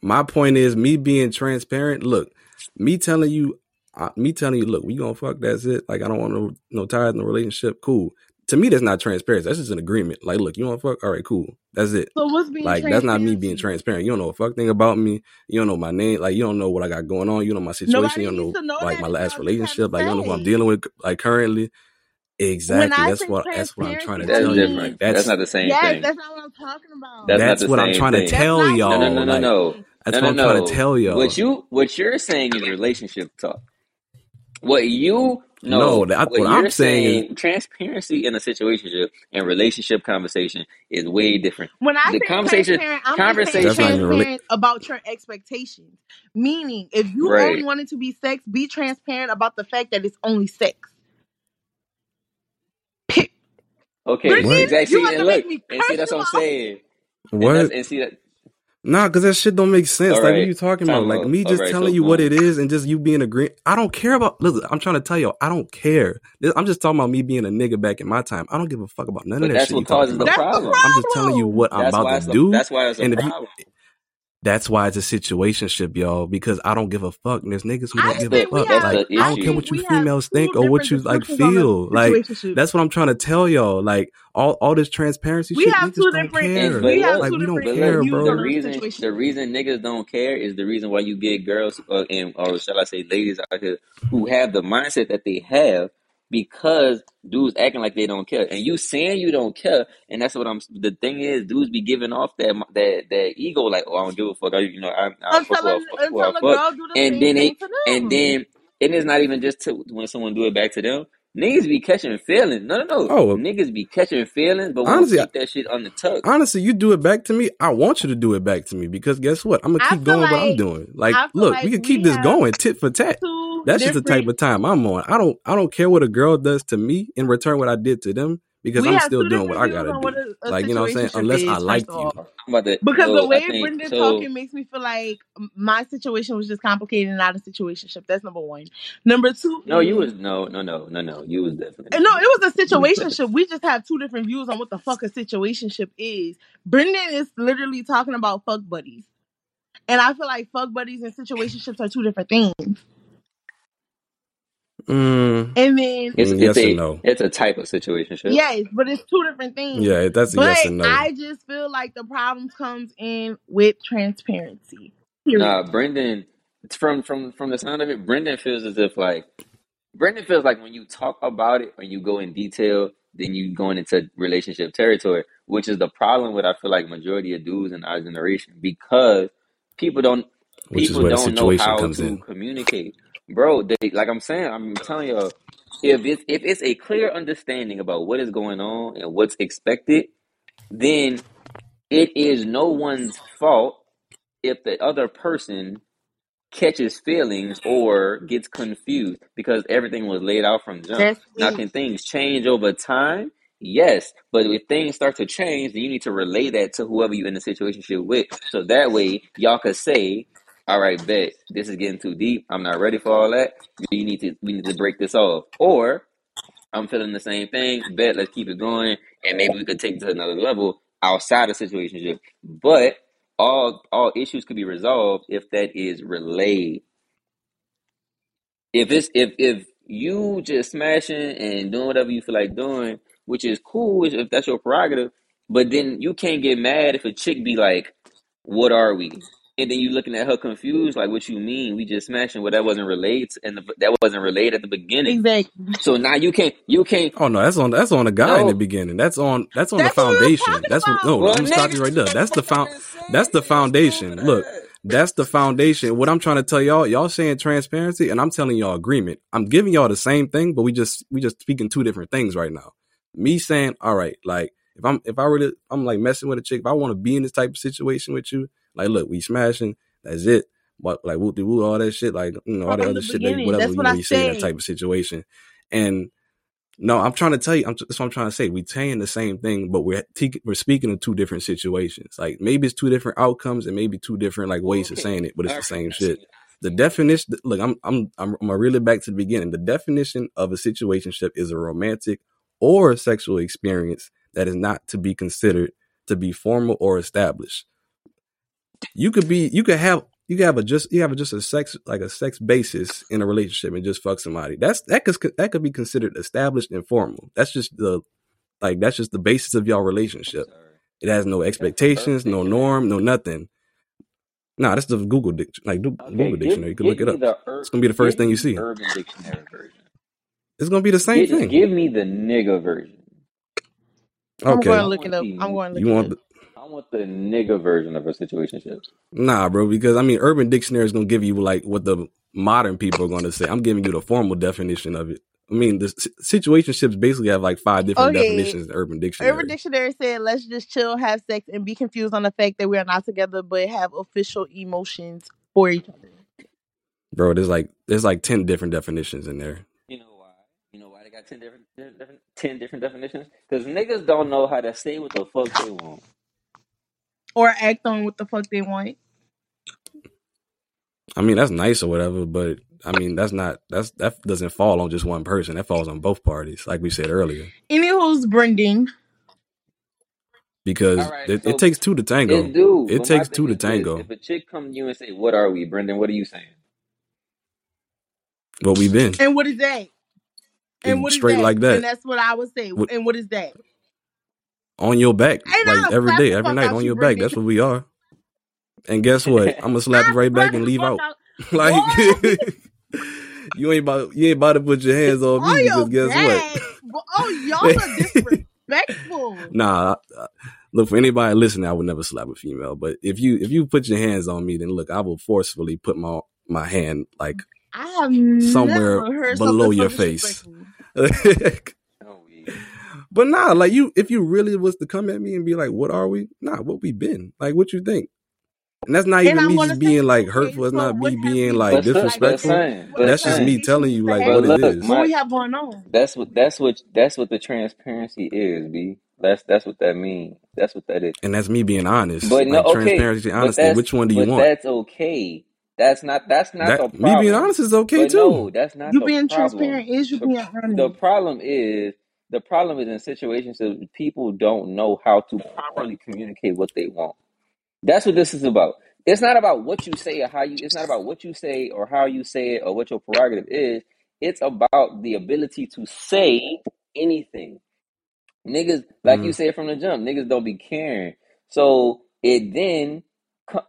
My point is me being transparent. Look, me telling you, uh, me telling you, look, we gonna fuck. That's it. Like I don't want no no ties in the relationship. Cool. To me, that's not transparency. That's just an agreement. Like, look, you want to fuck? All right, cool. That's it. So what's being Like that's not me being transparent. You don't know a fuck thing about me. You don't know my name. Like you don't know what I got going on. You don't know my situation. Nobody You don't know know like my last y'all just have relationship. Like you don't know who I'm dealing with like currently. Exactly. That's what that's what I'm trying to That's tell you. mean That's that's not the same yes, thing. that's not what I'm talking about. That's not that's the what I'm trying to thing. That's tell not what No, no, y'all. no, I'm no, Like no, saying. That's no, what no, I'm trying to no. tell y'all. What you, what you're saying is relationship talk. What you No, know, that, what what I'm saying saying, transparency in a situation and relationship conversation is way different. When I The say conversation, transparent, I'm just saying conversation, transparent about your expectations. Meaning, if you only right? want it to be sex, be transparent about the fact that it's only sex. Okay, Brittany, exactly. you See, and look, and see, that's what I'm out. saying. And What? and see that. Nah, because that shit don't make sense. All Like, what are you talking about? Like, me just right, telling you what it is and just you being agree. I don't care about. Listen, I'm trying to tell you, I don't care. I'm just talking about me being a nigga back in my time. I don't give a fuck about none of that that's shit what causes the. Problem. I'm just telling you problem. what I'm about to a. do. That's why it's a And if you, problem. That's why it's a situationship, y'all, because I don't give a fuck. And there's niggas who don't just give a fuck. Have. Like, I I don't care what you we females two think or what you like descriptions on a feel. Like, that's what I'm trying to tell y'all. Like, all, all this transparency We shit, have niggas two don't different. And care. but We have Like, two we don't different but care, look, views the on bro. a reason the reason niggas don't care is the reason why you get girls uh, and or shall I say ladies out here who have the mindset that they have because dudes acting like they don't care and you saying you don't care and that's what I'm the thing is dudes be giving off that that that ego like oh I don't give a fuck I, you know I I fuck Until who I a, fuck who I fuck girl do the and then it and then and it's not even just to when someone do it back to them niggas be catching feelings no no no Oh, niggas be catching feelings but won't honestly, keep that shit on the tuck honestly, you do it back to me. I want you to do it back to me because guess what? I'm gonna keep feel going what I'm doing. Like, I feel look, we can keep we this going tit for tat. two That's just the type of time I'm on. I don't, I don't care what a girl does to me in return what I did to them because We I'm still doing what I gotta do. a, a Like, you know what I'm saying? situationship Unless I like you. all, I'm about to because the so I way think Brendan so talking makes me feel like my situation was just complicated and not a situationship. That's number one. Number two no you was no no no no no you was definitely no, it was a you was situationship. We just have two different views on what the fuck a situationship is. Brendan is literally talking about fuck buddies. And I feel like fuck buddies and situationships are two different things. Mm, And then It's mm, it's yes and a no. it's a type of situation. yes, but it's two different things. Yeah, that's a But yes and no. I just feel like the problem comes in with transparency. Period. Nah, Brendan. It's from from from the sound of it, Brendan feels as if like Brendan feels like when you talk about it and you go in detail, then you going into relationship territory, which is the problem with I feel like majority of dudes in our generation because people don't Which is people where the don't know situation how comes to in. communicate, bro. They like I'm saying, I'm telling you, if it's if it's a clear understanding about what is going on and what's expected, then it is no one's fault if the other person catches feelings or gets confused because everything was laid out from jump. Now, can things change over time? Yes, but if things start to change, then you need to relay that to whoever you're in the situation with. So that way, y'all could say, "All right, bet this is getting too deep. I'm not ready for all that. You need to we need to break this off." Or I'm feeling the same thing. Bet let's keep it going, and maybe we could take it to another level outside of situationship. But all all issues could be resolved if that is relayed. If it's if if you just smashing and doing whatever you feel like doing, which is cool if that's your prerogative, but then you can't get mad if a chick be like, "What are we?" And then you looking at her confused, like, what you mean? We just smashing. Well, that wasn't related, to, and the, that wasn't related at the beginning. Exactly. So now you can't, you can't. Oh no, that's on that's on the guy in the beginning. That's on that's on That's the what we were foundation. talking That's what about. no, Well, I'm stopping you right there. That's the found that's the foundation. Look, that's the foundation. What I'm trying to tell y'all, y'all saying transparency, and I'm telling y'all agreement. I'm giving y'all the same thing, but we just we just speaking two different things right now. Me saying, all right, like if I'm if I really I'm like messing with a chick, if I want to be in this type of situation with you, like look, we smashing, that's it. But like whoop de woo, all that shit, like you know, all the other the shit that whatever you what know you say in that type of situation. And no, I'm trying to tell you. I'm, that's what I'm trying to say. We're saying the same thing, but we're te- we're speaking of two different situations. Like maybe it's two different outcomes and maybe two different like ways of saying it, but it's All the same right. shit. The definition. Look, I'm I'm I'm, I'm gonna reel it back to the beginning. The definition of a situationship is a romantic or sexual experience that is not to be considered to be formal or established. You could be. You could have. You could have a just. You have a, just a sex like a sex basis in a relationship and just fuck somebody. That's that could that could be considered established and formal. That's just the like that's just the basis of your relationship. It has no expectations, no norm, no nothing. Nah, that's the Google dic- like du- Okay, Google dictionary. You can look it up. ur- It's gonna be the first thing you see. Urban Dictionary version. It's gonna be the same Give, thing. give me the nigga version. I'm Okay, going to look it up. I'm going to you look want it the, up. I want the nigga version of a situationship. nah, bro? Because I mean, Urban Dictionary is gonna give you like what the modern people are gonna say. I'm giving you the formal definition of it. I mean, the s- situationships basically have like five different Okay. definitions in Urban Dictionary. Urban Dictionary said, "Let's just chill, have sex, and be confused on the fact that we are not together, but have official emotions for each other." bro, there's like there's like ten different definitions in there. You know why? You know why they got ten different, different ten different definitions? Because niggas don't know how to say what the fuck they want. Or act on what the fuck they want. I mean, that's nice or whatever, but I mean, that's not that's that doesn't fall on just one person. That falls on both parties, like we said earlier, Anywho's Brendan. because All right, it, so it takes two to tango. it do. It but takes two thing to is this, tango. If a chick come to you and say, "What are we, Brendan? What are you saying?" What we've been And what is that? And It's what is straight that? like that. And that's what I would say. What- And what is that? On your back, I like every day, every night on your back. That's what we are. And guess what? I'm gonna slap you right back and leave out. like you ain't about you ain't about to put your hands on me because guess back. what? Oh, y'all are disrespectful. Nah, look for anybody listening. I would never slap a female, but if you if you put your hands on me, then look, I will forcefully put my my hand like I have Somewhere below your face. Disrespectful. Yeah. but nah, like you, if you really was to come at me and be like, "What are we?" Nah, what we been? Like, what you think? And that's not And even I'm me just being like hurtful. It's not me being like But son, but disrespectful. son, what but That's just me telling you like but what it look, is. What we have going on? that's what that's what that's what the transparency is, b. That's that's what that means. That's what that is. And that's me being honest. But no, like okay, transparency, honesty. Which one do you but want? that's okay. That's not that's not the That me being honest is okay But too. no, that's not You the being problem. transparent is you The being the problem is the problem is in situations that people don't know how to properly communicate what they want. That's what this is about. It's not about what you say or how you. It's not about what you say or how you say it or what your prerogative is. It's about the ability to say anything. Niggas, like you Mm. said from the jump, niggas don't be caring. So it then,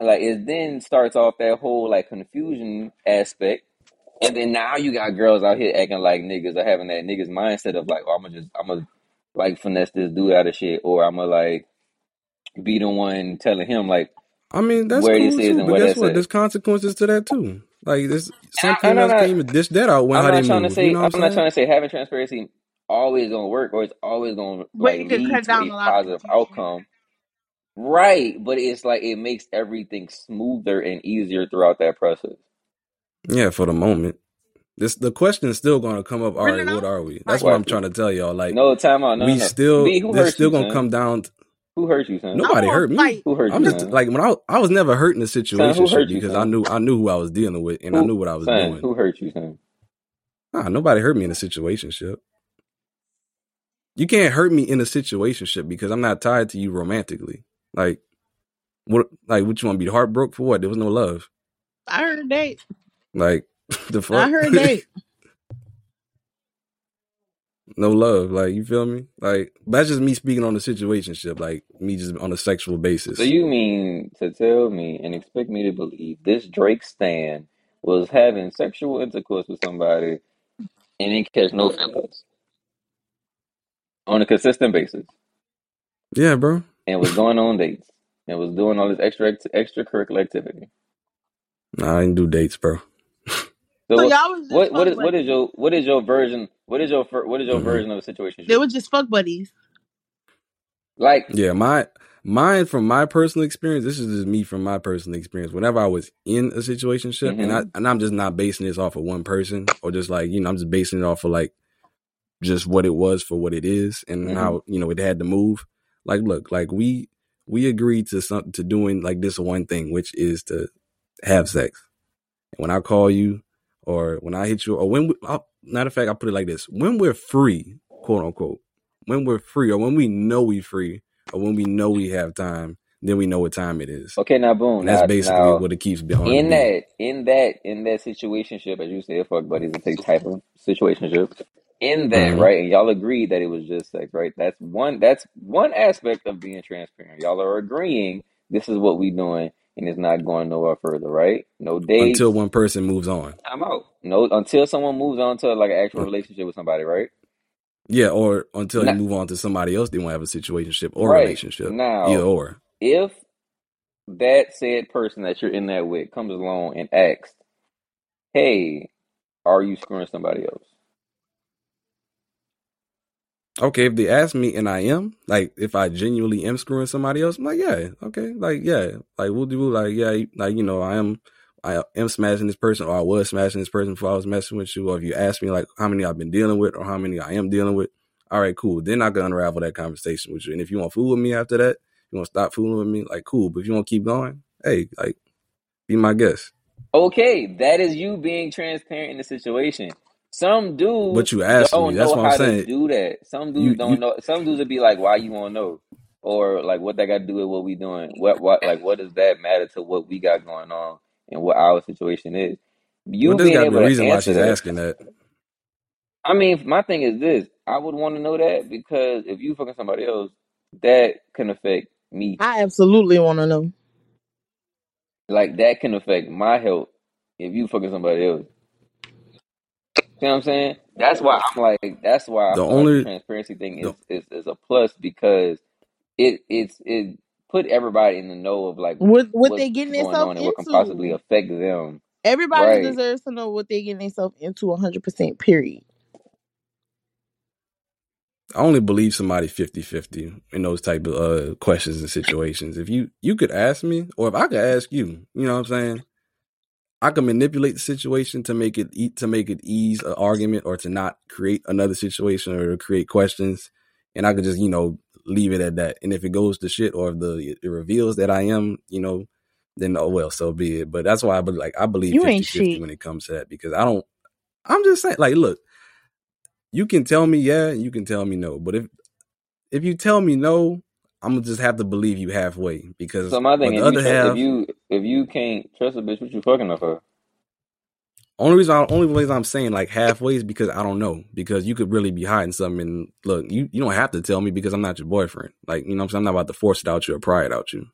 like, it then starts off that whole like confusion aspect, and then now you got girls out here acting like niggas or having that niggas mindset of like, oh, I'm gonna just, I'm gonna like finesse this dude out of shit, or I'm gonna like be the one telling him like I mean, that's where cool this is too. and But guess that's what? at. There's consequences to that too. Like this, some And I, and I'm females can't even dish that out when I'm how they not trying to say, You know I'm I'm not trying to say having transparency always gonna work or it's always gonna But like lead cut to down a a positive outcome. Right, but it's like it makes everything smoother and easier throughout that process. Yeah, for the moment. This the question is still going to come up. All right, what are we? That's like, what I'm trying to tell y'all. Like No, time out. No, no, we no. still, B, who this hurt still you, gonna son? come down. Who hurt you, son? Nobody hurt me. fight. Who hurt I'm you, just son? like when I I was never hurt in a Son, who situation hurt you, because I knew I knew who I was dealing with and I knew what I was son? doing. Who hurt you, son? Nah, nobody hurt me in a situationship. You can't hurt me in a situationship because I'm not tied to you romantically. Like what? Like what you want to be heartbroken for? What? There was no love. I heard that. Like the I fuck. heard that. no love. Like you feel me? Like that's just me speaking on the situationship, like me just on a sexual basis. So you mean to tell me and expect me to believe this Drake Stan was having sexual intercourse with somebody and didn't catch no feelings on a consistent basis Yeah, bro. and was going on dates and was doing all this extra extracurricular activity? Nah, I didn't do dates, bro. So So what y'all was just what what fuck is what is buddies. your what is your version what is your fir- what is your hmm version of a situation? They were just fuck buddies. Like Yeah, my mine from my personal experience. This is just me from my personal experience. Whenever I was in a situationship, and I hmm and I'm just not basing this off of one person or just like you know I'm just basing it off of like just what it was for what it is and hmm how you know it had to move. Like, look, like we we agreed to some to doing like this one thing, which is to have sex. And when I call you, or when I hit you, or when we, I'll, matter of fact, I put it like this: when we're free, quote unquote, when we're free, or when we know we free, or when we know we have time, then we know what time it is, Okay, now boom. and that's Now basically now what it keeps on in that in that in that situationship, as you said, fuck buddies, it's a type of situationship. In that, hmm right, and y'all agreed that it was just sex, right? That's one that's one aspect of being transparent. Y'all are agreeing this is what we doing and it's not going nowhere further, right? No Until one person moves on, I'm out. No until someone moves on to like an actual Uh, relationship with somebody, right? yeah, or until you move on to somebody else, they won't have a situationship or right. relationship, either Now, or. if that said person that you're in that with comes along and asks, Hey, are you screwing somebody else? Okay, if they ask me and I am, like, if I genuinely am screwing somebody else, I'm like, yeah, okay, like, yeah, like, we'll do, like, yeah, like, you know, I am, I am smashing this person, or I was smashing this person before I was messing with you, or if you ask me, like, how many I've been dealing with, or how many I am dealing with, all right, cool. Then I can unravel that conversation with you. And if you want to fool with me after that, you want to stop fooling with me, like, cool. But if you want to keep going, hey, like, be my guest. Okay, that is you being transparent in the situation. Some dudes But you asked me. don't That's know what I'm how to saying. do that. Some You, dudes don't you, know. Some dudes would be like, "Why you want to know?" Or like, "What that got to do with what we doing? What what like what does that matter to what we got going on and what our situation is?" You there's being got to be able to reason why answer she's that. asking that. I mean, my thing is this: I would want to know that because if you fucking somebody else, that can affect me. I absolutely want to know. Like that can affect my health if you fucking somebody else. See what I'm saying? That's why I'm like, that's why I The feel like the only, transparency thing the, is is, is a plus because it it's it put everybody in the know of like What what what's they getting themselves on and what can possibly affect them. Everybody Right. deserves to know what they getting themselves into 100%. Period. I only believe somebody 50-50 in those type of uh, questions and situations. If you you could ask me, or if I could ask you, you know what I'm saying? I can manipulate the situation to make it e- to make it ease an argument or to not create another situation or to create questions, and I could just you know leave it at that. And if it goes to shit or if the it reveals that I am, you know, then oh well, so be it. But that's why I be like I believe You ain't 50-50 shit. when it comes to that because I don't. I'm just saying, like, look, you can tell me yeah, you can tell me no, but if if you tell me no, I'm gonna just have to believe you halfway because So my thing, on the if you other trust, if you if you can't trust a bitch, what you fucking her for? only reason I, only reason I'm saying like halfway is because I don't know because you could really be hiding something. And look, you you don't have to tell me because I'm not your boyfriend. Like you know, what I'm saying I'm not about to force it out you or pry it out you.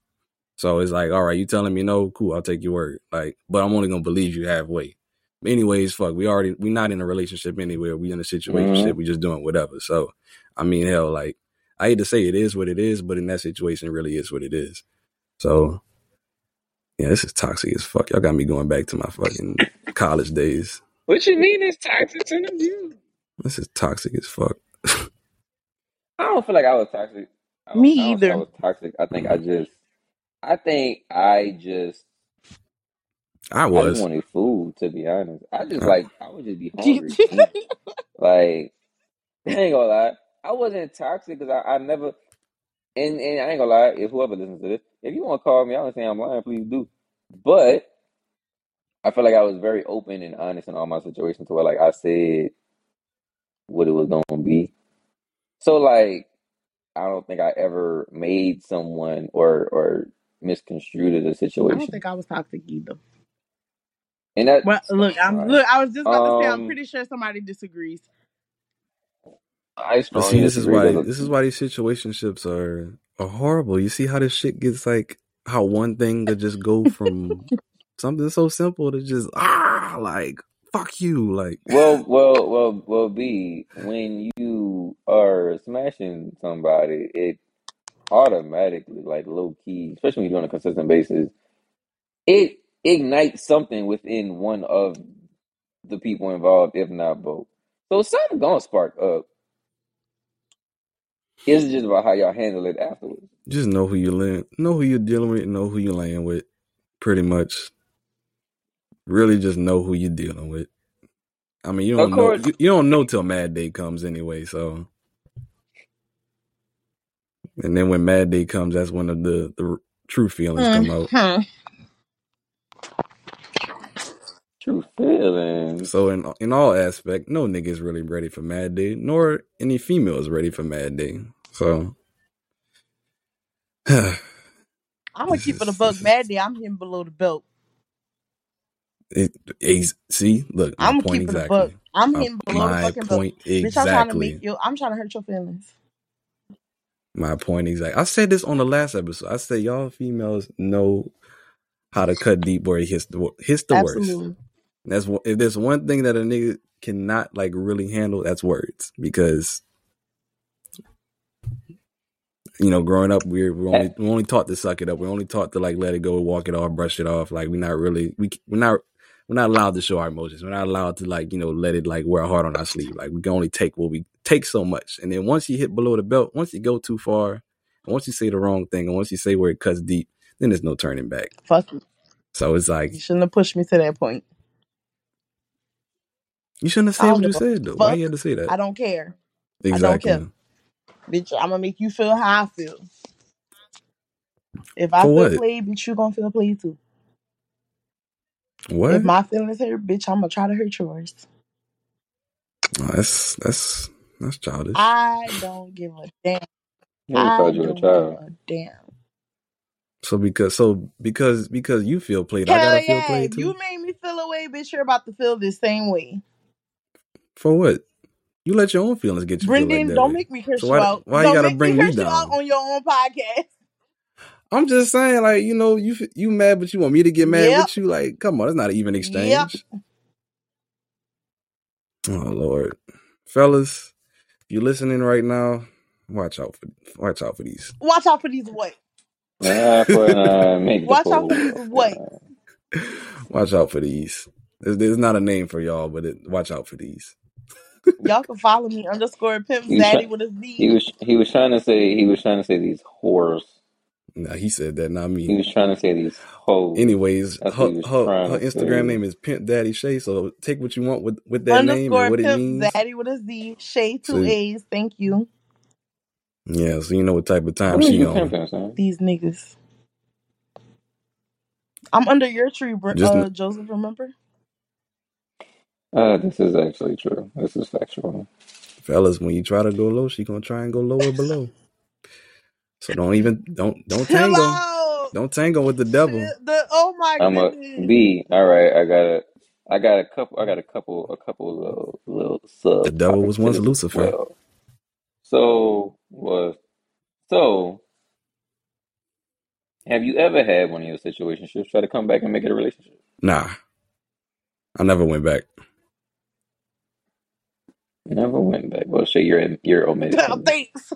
So it's like, all right, you telling me no, cool, I'll take your word. Like, but I'm only gonna believe you halfway. Anyways, fuck, we already we're not in a relationship anywhere. We in a situation. hmm We just doing whatever. So I mean, hell, like I hate to say it is what it is, but in that situation, it really is what it is. So yeah, this is toxic as fuck. Y'all got me going back to my fucking college days. What you mean it's toxic to them views? This is toxic as fuck. I don't feel like I was toxic. I Me I don't I either. was toxic. I think I just I think I just I I just was. wanted food to be honest. I just like I would just be hungry. Like I ain't gonna lie, I wasn't toxic because I, I never and, and I ain't gonna lie. If whoever listens to this, if you want to call me out and say I'm lying, please do. But I feel like I was very open and honest in all my situations to where like I said what it was gonna be. So like I don't think I ever made someone or or misconstrued a I don't situation. think I was toxic either. And that Well, look, all I'm right. look. I was just about to say I'm Um pretty sure somebody disagrees. I strongly see, this is why this is why these situationships are are horrible. You see how this shit gets like how one thing could just go from something so simple to just ah like fuck you like well, well, well, well, B. When you are smashing somebody, it automatically, like low key, especially when you're doing a consistent basis, it ignites something within one of the people involved, if not both. So something gonna spark up. It's just about how y'all handle it afterwards. just know who you land, know who you're dealing with, know who you're laying with, pretty much. Really, just know who you're dealing with. I mean, you don't know you, you don't know till Mad Day comes anyway. So, and then when Mad Day comes, that's when the the, the true feelings come out. Mm-hmm. True feelings. So in in all aspect, no nigga is really ready for Mad Day, nor any female is ready for Mad Day. So I'm gonna keep it a is- buck. Mad day, I'm hitting below the belt. it, ex- see, look, I'm gonna point keep exactly. buck. I'm My, hitting below the my fucking belt. point Bitch, I'm trying to exactly. make you. I'm trying to hurt your feelings. My point exactly. I said this on the last episode. I said y'all females know how to cut deep where it hits the hits the worst. That's if there's one thing that a nigga cannot like really handle, that's words. Because you know, growing up, we're we're only we're only taught to suck it up. We're only taught to like let it go, walk it off, brush it off. Like we're not really we we're not we're not allowed to show our emotions. We're not allowed to like you know let it like wear hard on our sleeve. Like we can only take what we take so much. And then once you hit below the belt, once you go too far, and once you say the wrong thing, and once you say where it cuts deep, then there's no turning back. Fuck you. So it's like You shouldn't have pushed me to that point. You shouldn't have I said don't what you give a said though. Why fuck. you had to say that? I don't care. don't exactly. care. Bitch, I'm gonna make you feel how I feel. If I For feel what? played, bitch, you gonna feel played too. What? If my feelings hurt, bitch, I'm gonna try to hurt yours. Oh, that's that's that's childish. I don't give a damn. Who I called you a don't give child? a damn. So because so because because you feel played, I Hell gotta feel yeah, played if too. you made me feel away, bitch, you're about to feel the same way. For what? You let your own feelings get you feel like that don't way. make me curse So you why out. why you don't gotta make bring me me curse you out down? on your own podcast. I'm just saying, like you know, you you mad, but you want me to get mad Yep. with you. Like, come on, that's not an even Yep. exchange. Oh Lord, fellas, if you're listening right now, watch out for watch out for these. Watch out for these what? Nah, for uh, make the Watch out for these what? Watch out for these. There's, there's not a name for y'all, but it, watch out for these. Y'all can follow me underscore pimp he was zaddy trying. with a He Z. was he was trying to say he was trying to say these whores. Nah, he said that, not me. He was trying to say these hoes. Anyways, That's her he was her, trying her to Instagram say. name is Pimp Daddy Shay. So take what you want with with that name and Underscore what it pimp means. zaddy with a Z. Shay two So A's. Thank you. yeah, so you know what type of time What is she you on. pimping, son? These niggas. I'm under your tree, Br- Just uh, kn- Joseph. Remember? Uh, this is actually true. This is factual. fellas, when you try to go low, she gonna try and go lower below. So don't even don't don't Chill tango. out. Don't tango with the devil. Chill- The oh my I'm a goodness. B. All right, I got a, I got a couple. I got a couple. A couple of little little The sub devil was topics to once this as Lucifer. well. So was so. Have you ever had one of your situationships try to come back and make it a relationship? Nah, I never went back. Never went back. Well, shit, you're you're omitted from this. Thanks.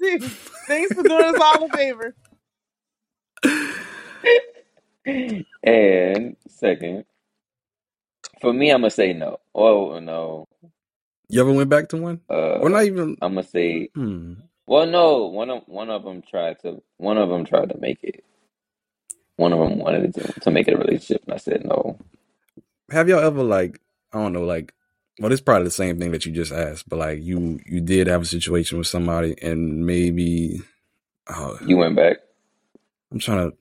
Dude, thanks for doing us all a favor. And second, for me, I'm gonna say no. Oh no. You ever went back to one? Or Uh, not even? I'm gonna say Hmm. well, no. One of one of them tried to one of them tried to make it. One of them wanted to to make it a relationship, and I said no. Have y'all ever like I don't know like well it's probably the same thing that you just asked, but like you you did have a situation with somebody and maybe oh, You went back. I'm trying to.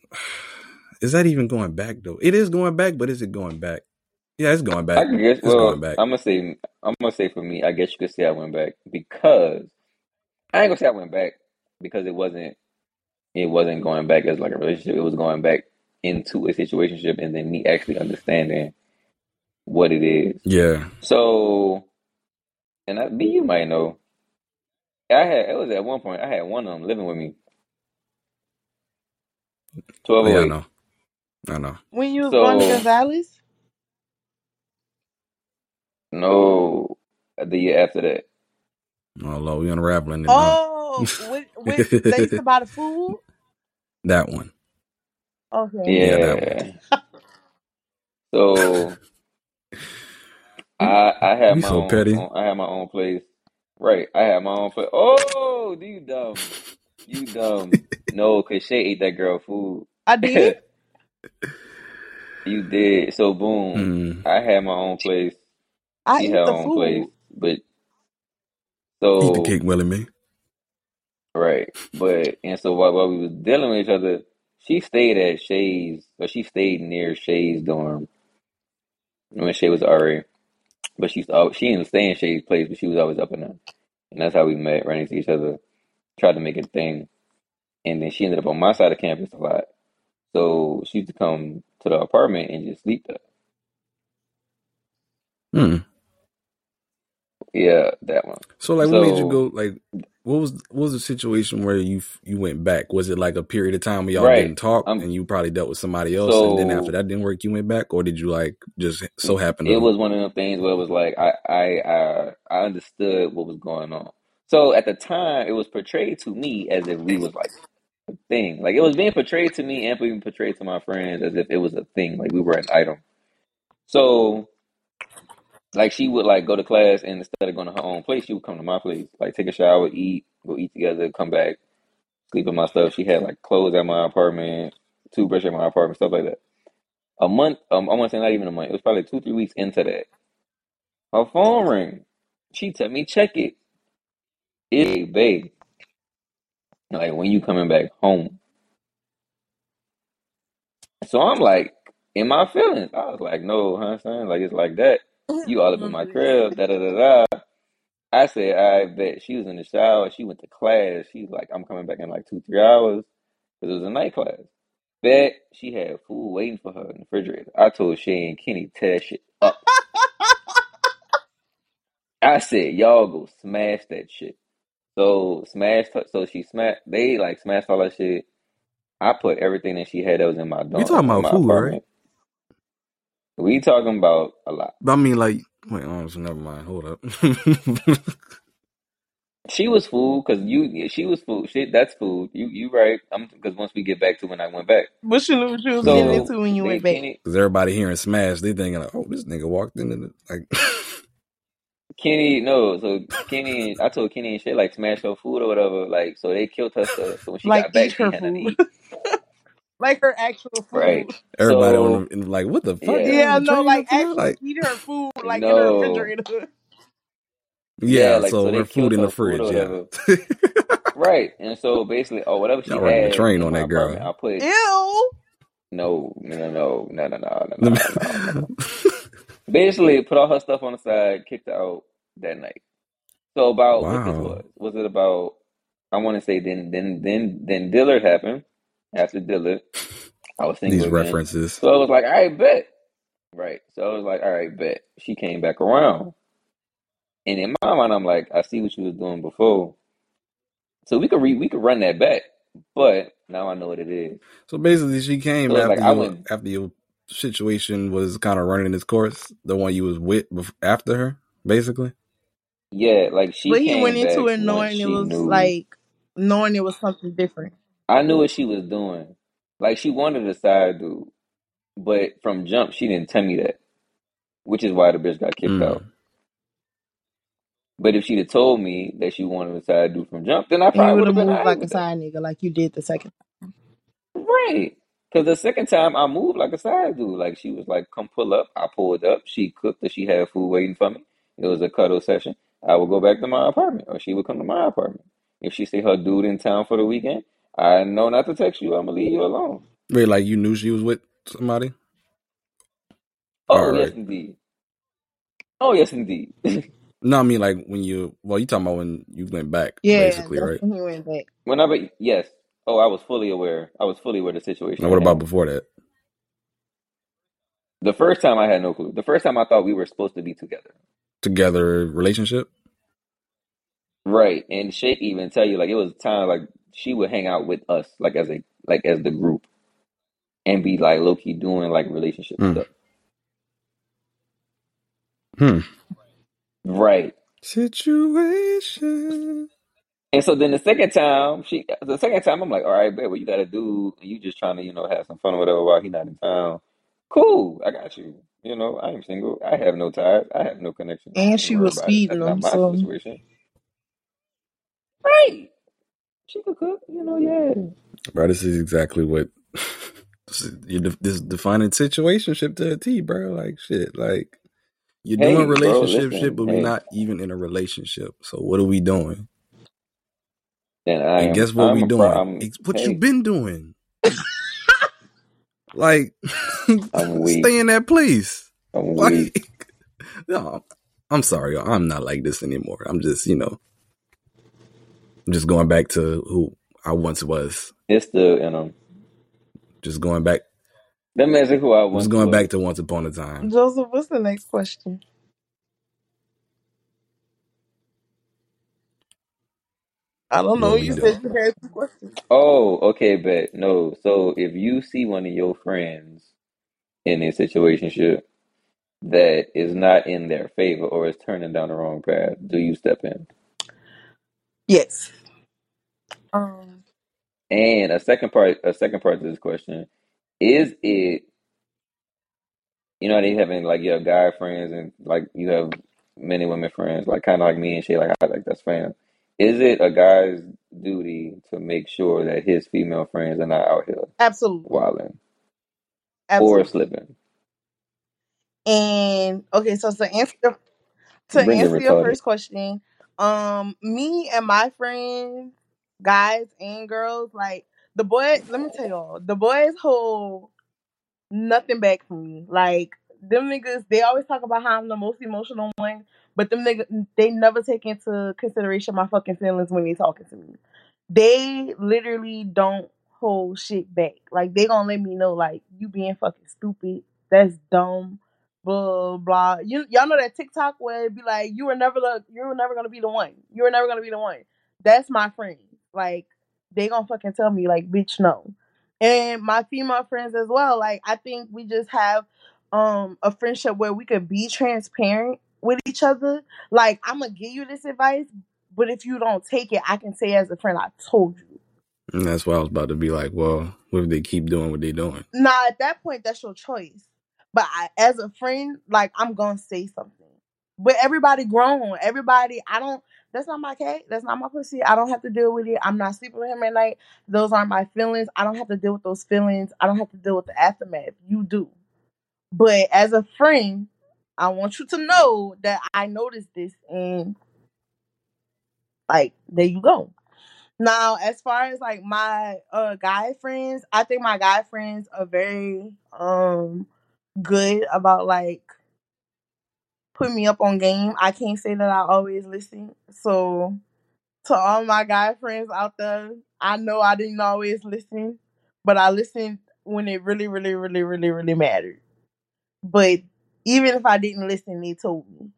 Is that even going back though? It is going back, but is it going back? Yeah, it's going back. can guess. It's Well, going back. I'm gonna say I'm gonna say for me, I guess you could say I went back because I ain't gonna say I went back because it wasn't it wasn't going back as like a relationship. It was going back into a situationship, and then me actually understanding what it is. Yeah. So, and I, B, you might know. I had it was at one point I had one of them living with me. Twelve Yeah, I know. I know. When you was going to So Gonzalez? no, the year after that. Oh Lord, we unraveling it now. Oh, with, with they used to buy the food? that one. Okay. Yeah, that one. Yeah. So I I had You my so own, petty. own I had my own place. Right. I had my own place. Oh, you dumb. You dumb. No, cause Shay ate that girl food. I did. You did. So boom. Mm. I had my own place. I She ate had her the own place. food. But Eat the so cake, Willie me. right. But and so while, while we was dealing with each other, she stayed at Shay's or she stayed near Shay's dorm when Shay was already, But she's oh, she didn't stay in Shay's place, but she was always up in there. And that's how we met, running to each other, tried to make a thing. And then she ended up on my side of campus a lot. So she used to come to the apartment and just sleep there. Hmm. Yeah, that one. So like, what made you go? Like, what was what was the situation where you you went back? Was it like a period of time where y'all right. didn't talk Um and you probably dealt with somebody else, and then after that didn't work, you went back, or did you like just so happen it to? was one of them things where it was like I I I, I understood what was going on. So at the time it was portrayed to me as if we was like a thing. Like it was being portrayed to me and being portrayed to my friends as if it was a thing, like we were an item. So like she would like go to class and instead of going to her own place, she would come to my place, like take a shower, eat, go eat together, come back, sleep in my stuff. She had like clothes at my apartment, toothbrush at my apartment, stuff like that. A month, um, I want to say not even a month. It was probably two, three weeks into that. Her phone ring. She tell me check it. It's babe. Like when you coming back home. So I'm like in my feelings. I was like, no, huh, son? Like it's like that. You all up in my crib. Da da da da. I said, I bet she was in the shower. She went to class. She's like, I'm coming back in like two, three hours because it was a night class. Bet she had food waiting for her in the refrigerator. I told Shay and Kenny, tear that shit up. I said, y'all go smash that shit. So smash, so she smashed. They like smashed all that shit. I put everything that she had that was in my dorm, talking in about my food, right? apartment. We talking about a lot. But I mean, like, wait, oh, so never mind. Hold up. She was food because you. She was food. Shit, that's food. You you right. I'm because once we get back to when I went back. What you knew what you was getting into when you went back? Because everybody hearing smash, they thinking like, oh, this nigga walked into the like. Kenny no. So Kenny, I told Kenny and shit like smash her food or whatever. Like so they killed her stuff. So when she Like got back, eat she her had nothing to food. eat. like her actual food. Right. everybody on So the and like, what the fuck? yeah. Yeah, no, like up actually Like, eat her food like in her refrigerator. Yeah, yeah. like so So her food in the her food or fridge, yeah. Right. And so basically, or whatever she Y'all running the train on that apartment, I girl. put Ew. no, no, no, no, no, no, no, no, no, no, no. Basically, put all her stuff on the side, kicked her out that night. So about what this was? Was it about? I want to say then, then, then, then Dillard happened. After Dillard, I was thinking These single again. references. So I was like, all right, bet. Right. So I was like, all right, bet. She came back around. And in my mind, I'm like, I see what you was doing before. So we could re- we could run that back. But now I know what it is. So basically, she came So after like I your went, after your situation was kind of running its course. The one you was with bef- after her, basically. yeah, like she But he went came into it knowing it was knew. like knowing it was something different. I knew what she was doing. Like she wanted a side dude, but from jump she didn't tell me that, which is why the bitch got kicked out. Mm. But if she'd have told me that she wanted a side dude from jump, then I And you probably would would have have been moved alright like a with that. side nigga like you did the second. time, Right. Because the second time I moved like a side dude. Like she was like, come pull up. I pulled up. She cooked or she had food waiting for me. It was a cuddle session. I would go back to my apartment or she would come to my apartment. If she say her dude in town for the weekend, I know not to text you. I'm going to leave you alone. Wait, like you knew she was with somebody? Oh, All yes, right. indeed. Oh, yes, indeed. No, I mean like when you. Well, you talking about when you went back, Yeah, basically, that's right? when he went back. Whenever, yes. Oh, I was fully aware. I was fully aware of the situation Now, at what about hand. before that? The first time I had no clue. The first time I thought we were supposed to be together. Together relationship. Right. And Shay even tell you like it was time like she would hang out with us like as a like as the group and be like low key doing like relationship Hmm. stuff. Hmm. Right. Situation. And so then the second time, she the second time I'm like, all right, babe, what you gotta do? You just trying to, you know, have some fun or whatever while he not in town. Cool, I got you. You know, I am single. I have no ties. I have no connection. And Don't she worry was about it. feeding That's not them, my so situation. Right. She could cook, you know, yeah. Bro, this is exactly what this is, you're de- this is defining situationship to a T, bro. Like shit. Like you're Hey, doing bro, relationship shit, listen, but we're not even in a relationship. So what are we doing? And I And am guess what I'm we a pro doing? It's what hey, you been doing. Like I'm weak. stay in that place. I'm weak. Like no, I'm sorry. I'm not like this anymore. I'm just, you know, I'm just going back to who I once was. It's still in them. Just going back That man is who I was. just going was. back to once upon a time. Joseph, what's the next question? I don't know. What we You doing? said you had two questions. Oh, okay, bet. No. So if you see one of your friends in a situationship that is not in their favor or is turning down the wrong path, do you step in? Yes. Um. And a second part, a second part to this question, is it, you know, they having like you have guy friends and like you have many women friends, like kind of like me and Shay, like I like that's fam. Is it a guy's duty to make sure that his female friends are not out here Absolutely. wilding or Absolutely. slipping? And okay, so to answer your, to answer your retarded. first question, um, me and my friends, guys and girls, like the boys. Let me tell y'all, the boys hold nothing back from me. Like them niggas, they always talk about how I'm the most emotional one, but them niggas, they never take into consideration my fucking feelings when they talking to me. They literally don't hold shit back. Like they gonna let me know, like you being fucking stupid. That's dumb. Blah blah. You y'all know that TikTok where it be like you were never the you were never gonna be the one. You were never gonna be the one. That's my friend. Like they gonna fucking tell me like bitch no and my female friends as well. Like I think we just have um a friendship where we could be transparent with each other. Like I'm gonna give you this advice, but if you don't take it, I can say as a friend, I told you. And that's why I was about to be like, well, what if they keep doing what they're doing? Now at that point, that's your choice. But I, as a friend, like I'm gonna say something. But everybody grown. Everybody, I don't. That's not my cat. That's not my pussy. I don't have to deal with it. I'm not sleeping with him at night. Those aren't my feelings. I don't have to deal with those feelings. I don't have to deal with the aftermath. You do. But as a friend, I want you to know that I noticed this and like there you go. Now, as far as like my uh guy friends, I think my guy friends are very um good about like putting me up on game. I can't say that I always listen. So to all my guy friends out there, I know I didn't always listen, but I listened when it really, really, really, really, really mattered. But even if I didn't listen, they told me.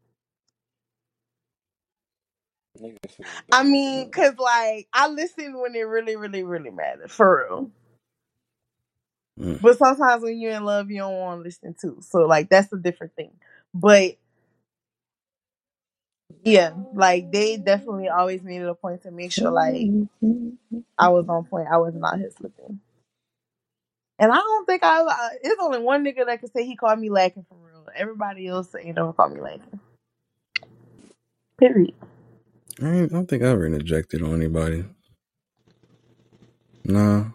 I mean, cause like I listened when it really, really, really mattered, for real. Mm. But sometimes when you're in love, you don't want to listen too. So like that's a different thing. But yeah, like they definitely always made it a point to make sure like I was on point. I wasn't here slipping. And I don't think I. It's only one nigga that can say he called me lacking for real. Everybody else ain't never called me lacking. Period. I, I don't think I ever interjected on anybody. Nah.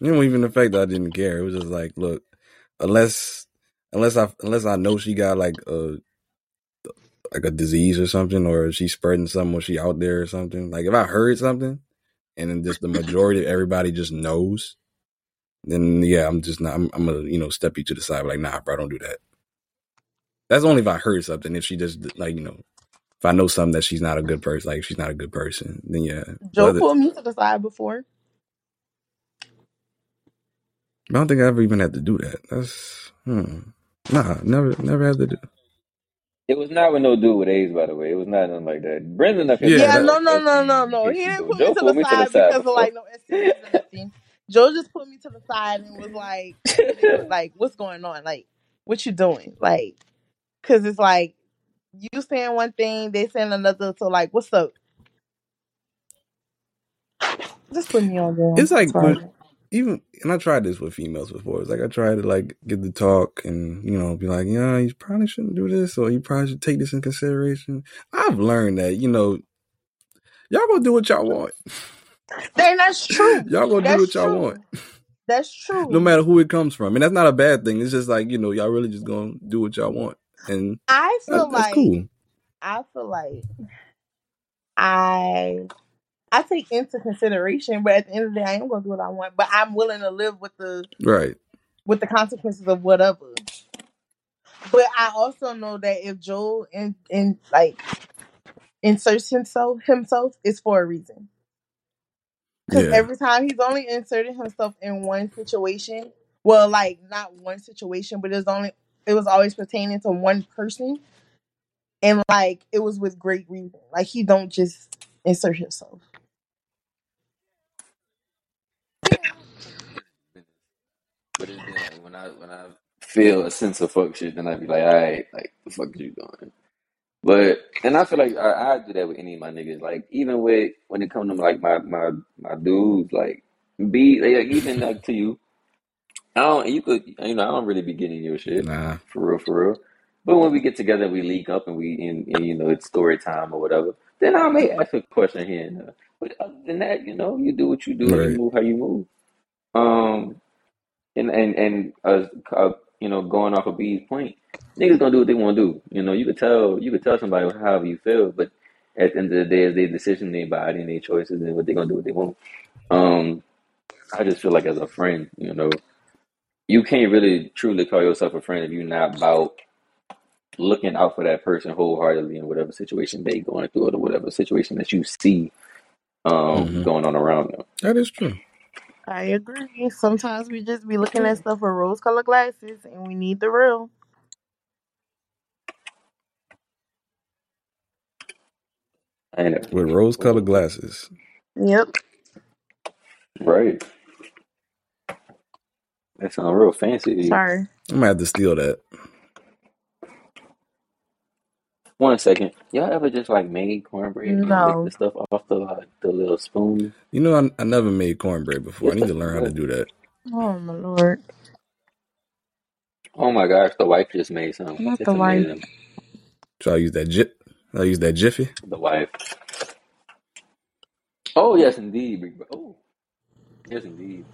You know, even the fact that I didn't care, it was just like, look, unless unless I unless I know she got like a like a disease or something, or she's spreading something, or she out there or something. Like if I heard something, and then just the majority of everybody just knows, then yeah, I'm just not. I'm, I'm gonna you know step you to the side, like nah, bro, don't do that. That's only if I heard something. If she just like you know, if I know something that she's not a good person, like she's not a good person, then yeah. Joe pulled me to the side before. I don't think I ever even had to do that. That's Hmm. Nah, never, never had to do. It was not with no dude with AIDS, by the way. It was not nothing like that. Brendan up here Yeah, Yeah, that. no, no, no, no, no. He didn't do. put me Joe to the pulled me to the side side because of like no STDs or nothing. Joe just put me to the side and was like, like, what's going on? Like, what you doing? Like, cause it's like you saying one thing, they saying another. So like, what's up? Just put me on there. It's like Sorry. when even and I tried this with females before. It's like I tried to like get the talk and you know be like, yeah, you probably shouldn't do this or you probably should take this in consideration. I've learned that you know y'all gonna do what y'all want. Then that's true. y'all gonna do what y'all true. want, That's true. no matter who it comes from. And that's not a bad thing. It's just like you know y'all really just gonna do what y'all want, and I feel that, that's like cool. I feel like I I take into consideration, but at the end of the day, I am gonna do what I want. But I'm willing to live with the Right. with the consequences of whatever. But I also know that if Joel in in like inserts himself himself, it's for a reason. Because Yeah. every time he's only inserted himself in one situation, well, like not one situation, but it's only it was always pertaining to one person, and like it was with great reason. Like he don't just insert himself. But it's been like when I when I feel a sense of fuck shit, then I'd be like, all right, like the fuck is you doing? But and I feel like I, I do that with any of my niggas. Like even with when it comes to like my my my dudes, like be like even like to you, I don't you could you know I don't really be getting your shit Nah. for real for real. But when we get together, we leak up and we and, and you know it's story time or whatever. Then I may ask a question here and there. But other than that, you know, you do what you do and you move how you move. Um, and and and uh, uh, you know, going off of B's point, niggas gonna do what they want to do. You know, you could tell you could tell somebody however you feel, but at the end of the day, it's their decision, their body, and their choices, and what they gonna do what they want. Um, I just feel like as a friend, you know, you can't really truly call yourself a friend if you're not about looking out for that person wholeheartedly in whatever situation they going through or whatever situation that you see um hmm going on around them. That is true. I agree. Sometimes we just be looking at mm. stuff with rose colored glasses, and we need the real. I know. With rose colored glasses. Yep. Right. That sounds real fancy. Sorry. I'm gonna have to steal that. One second. Y'all ever just like made cornbread and lick No. the stuff off the like the little spoon? You know, I, I never made cornbread before. I It's need to learn how to do that. Oh my lord. oh my gosh, the wife just made some. Not It's the wife. amazing. So I use that jip. I use that jiffy. The wife. Oh yes, indeed. big bro. Oh yes, indeed,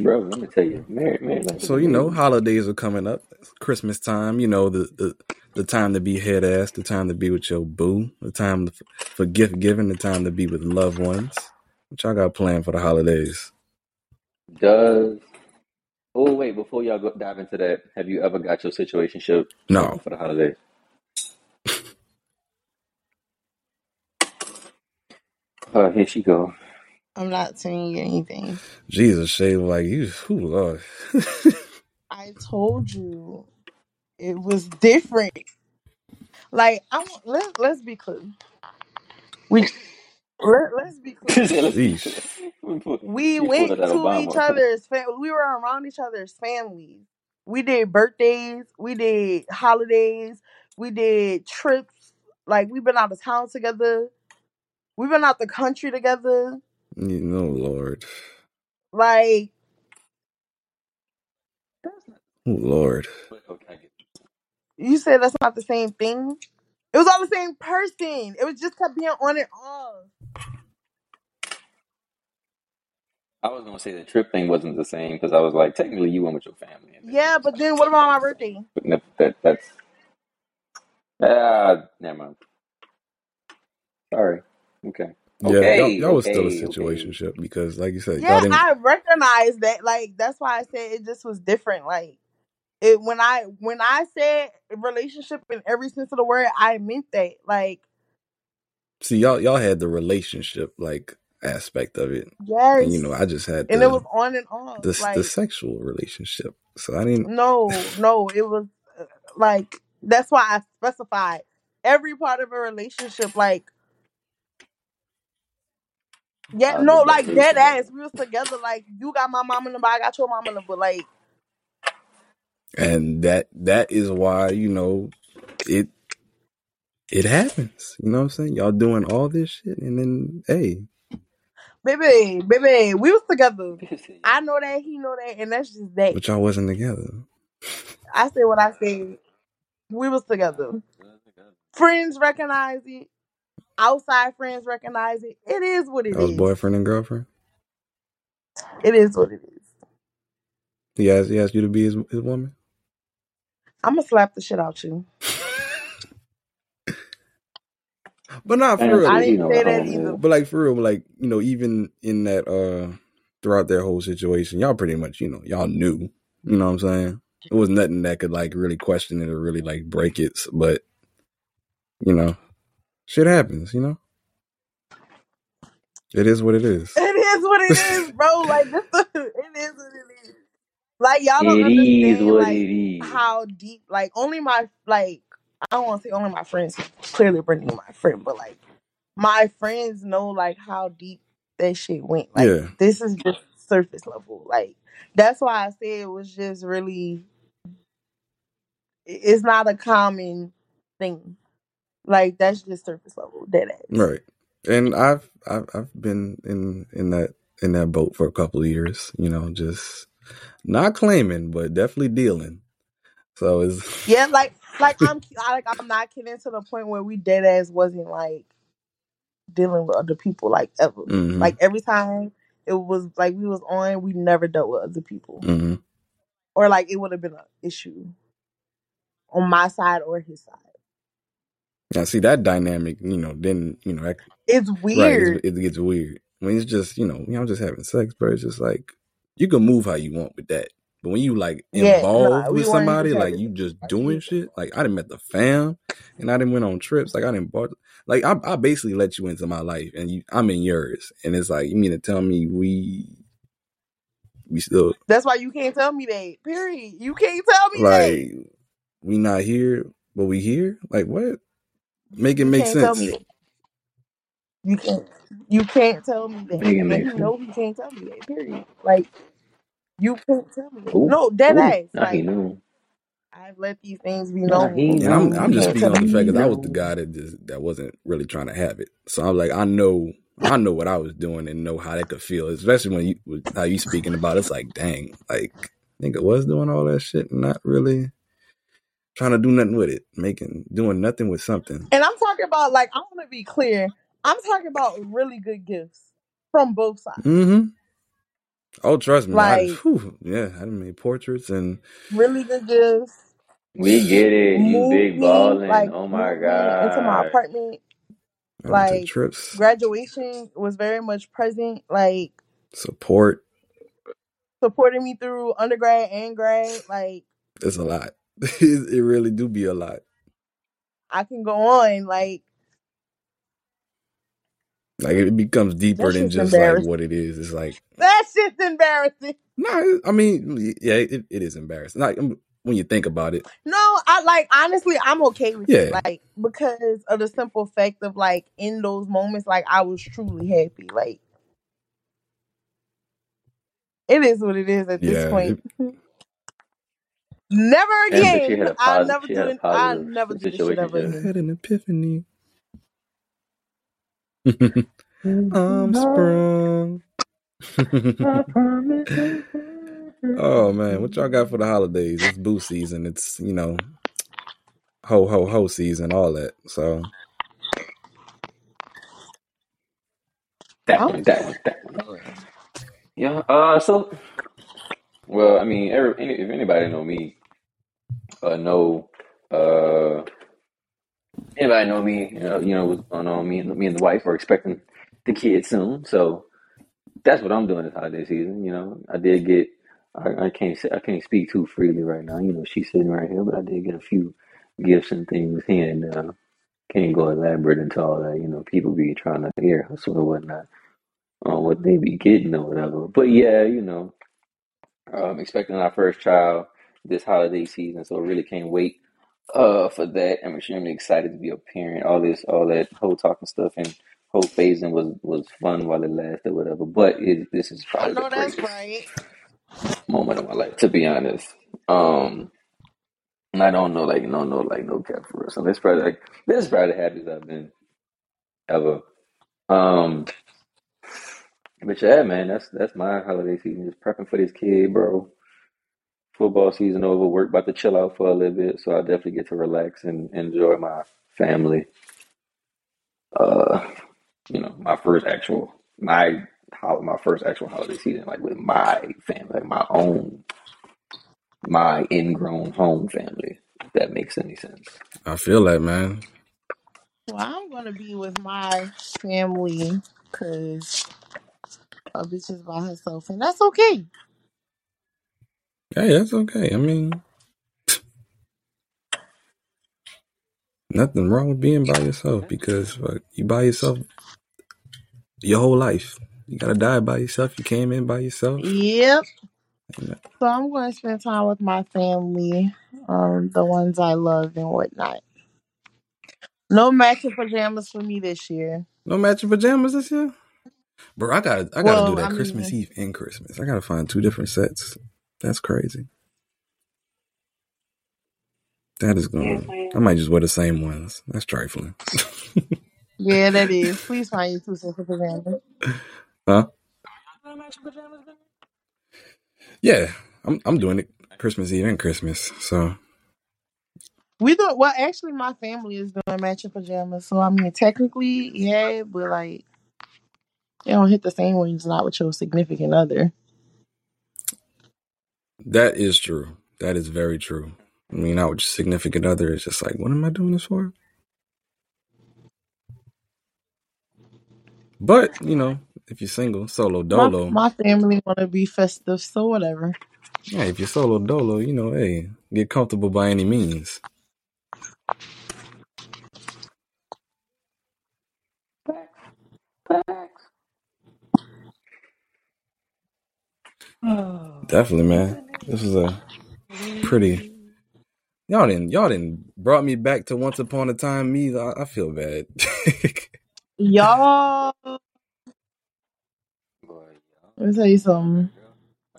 bro. Let me tell you, Mary, Mary life So you know, holidays are coming up. Christmas time. You know, the the, the time to be head ass. The time to be with your boo. The time for gift giving. The time to be with loved ones. What y'all got planned for the holidays? Does oh wait before y'all go dive into that, have you ever got your situationship No. for the holidays? Uh, here she go. I'm not saying you anything. Jesus, Shay, like you. Ooh, Lord. I told you it was different. Like I want let let's be clear. We let, let's be clear. said, "Let's be Sheesh. We pull- We She pulled went out that to each Obama. other's fam- we were around each other's families. We did birthdays, we did holidays, we did trips. Like we've been out of town together. We've been out the country together. You know, Lord. Like Oh, Lord. But, okay, I get it. you said that's not the same thing. It was all the same person. It was just kept being on and off. I was gonna say the trip thing wasn't the same because I was like, technically, you went with your family, and then Yeah, but then what about my birthday? but no, that that's ah, never mind. Sorry. Okay. Yeah, y'all, Okay. y'all was still a Okay. situation Okay. because, like you said, Yeah. I recognize that. Like that's why I said it just was different. Like it when I when I said relationship in every sense of the word, I meant that. Like See, y'all y'all had the relationship. Like aspect of it, and you know, I just had And it was on and off. the the sexual relationship, so I didn't. no, no, it was uh, like, that's why I specified every part of a relationship. Like, yeah, I was no, just like dead together. ass. We was together. Like, you got my mom in the number, I got your mama number. But like, And that that is why you know it it happens. You know what I'm saying? Y'all doing all this shit, and then hey, baby, baby, we was together. I know that, he know that, and that's just that. but y'all wasn't together. I said what I said. We was together. Friends recognize it. Outside friends recognize it. It is what it That was is. boyfriend and girlfriend. It is what it is. He asked he asked you to be his his woman. I'm gonna slap the shit out you. But not for real. I see, didn't say what that either. But like for real, like you know, even in that uh throughout their whole situation, y'all pretty much you know y'all knew. You know what I'm saying? It was nothing that could like really question it or really like break it. But you know, shit happens. You know, it is what it is. It is what it is, bro. Like this, it is what it is. Like y'all don't It is understand what like it is. how deep. Like only my like I don't want to say only my friends. Clearly, Brittany my friend, but like my friends know like how deep that shit went. Like Yeah, this is just surface level. Like that's why I say it was just really. it- It's not a common thing. Like that's just surface level. Dead ass. right. And I've I've I've been in in that in that boat for a couple of years. You know, just not claiming, but definitely dealing. So it's Yeah, like like I'm like I'm not kidding to the point where we dead ass wasn't like dealing with other people like ever. hmm Like every time it was like we was on, we never dealt with other people, hmm or like it would have been an issue on my side or his side. See that dynamic, you know, then you know that It's Right, weird. it's, it gets weird when it's just you know, you know, just having sex, but it's just like you can move how you want with that. But when you like Yeah, involved no, we with somebody, like you just doing yeah. shit. Like I didn't met the fam, and I didn't went on trips. Like I didn't bought, like I, I basically let you into my life, and you, I'm in yours. And it's like you mean to tell me we we still That's why you can't tell me that. Period. You can't tell me that. like we not here, but we here. Like what? Make it You make can't tell me sense. that. You can't. You can't tell me that. Make it And make he sense. know he can't tell me that. Period. Like you can't tell me that. Ooh, No, dead ooh. ass. Now he Like knew. I've let these things be Now he known, And I'm and I'm you just can't speaking tell on the fact he because I was the know. guy that just that wasn't really trying to have it. So I'm like, I know I know what I was doing and know how that could feel, especially when you with how you speaking about it, it's like, dang, like nigga was doing all that shit and not really trying to do nothing with it, making doing nothing with something. And I'm talking about like I want to be clear. I'm talking about really good gifts from both sides. Mm-hmm. Oh, trust me, I Like whew, yeah, I done made portraits and really good gifts. We get it. You big me, balling. like Oh my god. into my apartment. I done took Like trips, graduation was very much present. Like support. supporting me through undergrad and grad. Like It's a lot. It, it really do be a lot. I can go on. Like Like it becomes deeper than just like what it is. It's like that's just embarrassing. No, I mean, yeah, it, it is embarrassing. Like um, when you think about it, No, I like honestly, I'm okay with it. Like because of the simple fact of like in those moments, like I was truly happy. Like it is what it is at this point. it, Never And but she again. had a I'll positive. never She do had a it. I'll positive never do this shit ever Yeah. I again. had an epiphany. I'm sprung. Oh man, what y'all got for the holidays? It's boo season. It's you know ho ho ho season, all that. So That I'm one. That one. That one. Yeah. Uh. So. Well, I mean, every, any, if anybody know me, uh, know, uh, anybody know me, you know, you know what's going on. Me and me and the wife are expecting the kid soon, so that's what I'm doing this holiday season. You know, I did get. I, I can't say I can't speak too freely right now. You know, she's sitting right here, but I did get a few gifts and things here and uh, can't go elaborate into all that. You know, people be trying to hear hustle and whatnot. on what they be getting or whatever. But yeah, you know, I'm expecting our first child this holiday season, so I really can't wait uh for that. I'm extremely excited to be a parent. All this, all that whole talking stuff and whole phasing was was fun while it lasted, whatever. But it, this is probably the greatest right. moment of my life, to be honest. Um, and I don't know, like, no, no, like, no cap for real. So this probably like this is probably the happiest I've been ever. Um, but yeah, man, that's that's my holiday season. Just prepping for this kid, bro. Football season over. Work about to chill out for a little bit, so I definitely get to relax and enjoy my family. Uh, you know, my first actual my how my first actual holiday season, like with my family, like my own, my ingrown home family. If that makes any sense. I feel that, man. Well, I'm gonna be with my family because a bitch is by herself, and that's okay. Hey, that's okay. I mean, nothing wrong with being by yourself because like, you by yourself your whole life. You gotta die by yourself. You came in by yourself. Yep. You know, So I'm going to spend time with my family, um, the ones I love and whatnot. No matching pajamas for me this year. no matching pajamas this year, bro. I gotta, I gotta Well, do that I Christmas mean- Eve and Christmas. I gotta find two different sets. That's crazy. That is going. I might just wear the same ones. That's trifling. Yeah, that is. Please find you two sets of pajamas. huh? Yeah, I'm. I'm doing it Christmas Eve and Christmas. So We do well. Actually, my family is doing matching pajamas, so I mean, technically, yeah, but like, it don't hit the same when it's not with your significant other. That is true. That is very true. I mean, not with your significant other. It's just like, what am I doing this for? But you know, if you're single, solo dolo, my family want to be festive, so whatever. yeah, if you're solo dolo, you know, hey, get comfortable by any means. Facts. Definitely, man. This is a pretty. Y'all didn't. Y'all didn't brought me back to once upon a time. Me, I, I feel bad. Y'all, let me tell you something.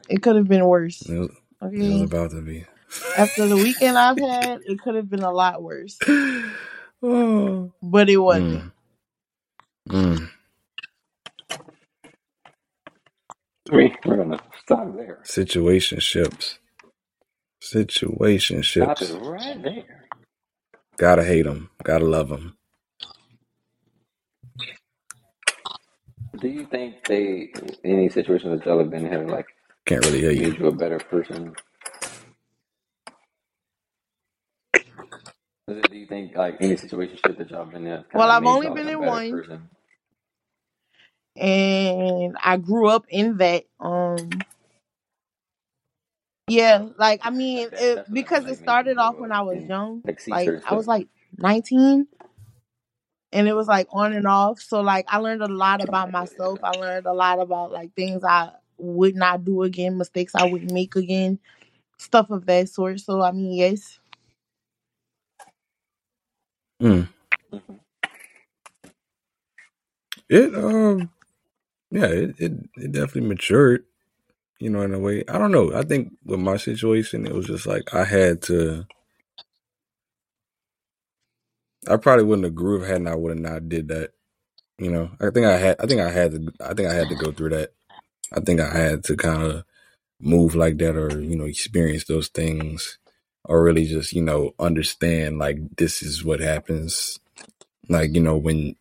It could have been worse. it, was, it was about to be. After the weekend I've had, it could have been a lot worse, oh. but it wasn't. Mm. Mm. we we're gonna stop there. Situationships. Stop it Situationships. right there. Gotta hate them. Gotta love them. Do you think they any situation that y'all have been in have like Can't really hear you. made you a better person? Is it- Do you think like any situation that y'all been in have Well, kinda I've made only y'all been a in better one, person? And I grew up in that. Um, yeah, like I mean, it, that's what I mean. because it started off when I was young. like see Like certain I was like 19, and it was like on and off. So like I learned a lot about myself. I learned a lot about like things I would not do again, mistakes I wouldn't make again, stuff of that sort. So I mean, yes, Mm. Mhm. It um yeah, it, it it definitely matured, you know, in a way. I don't know. I think with my situation it was just like I had to I probably wouldn't have grew hadn't I would have not did that. You know. I think I had I think I had to I think I had to go through that. I think I had to kind of move like that or, you know, experience those things or really just, you know, understand like this is what happens. Like, you know, when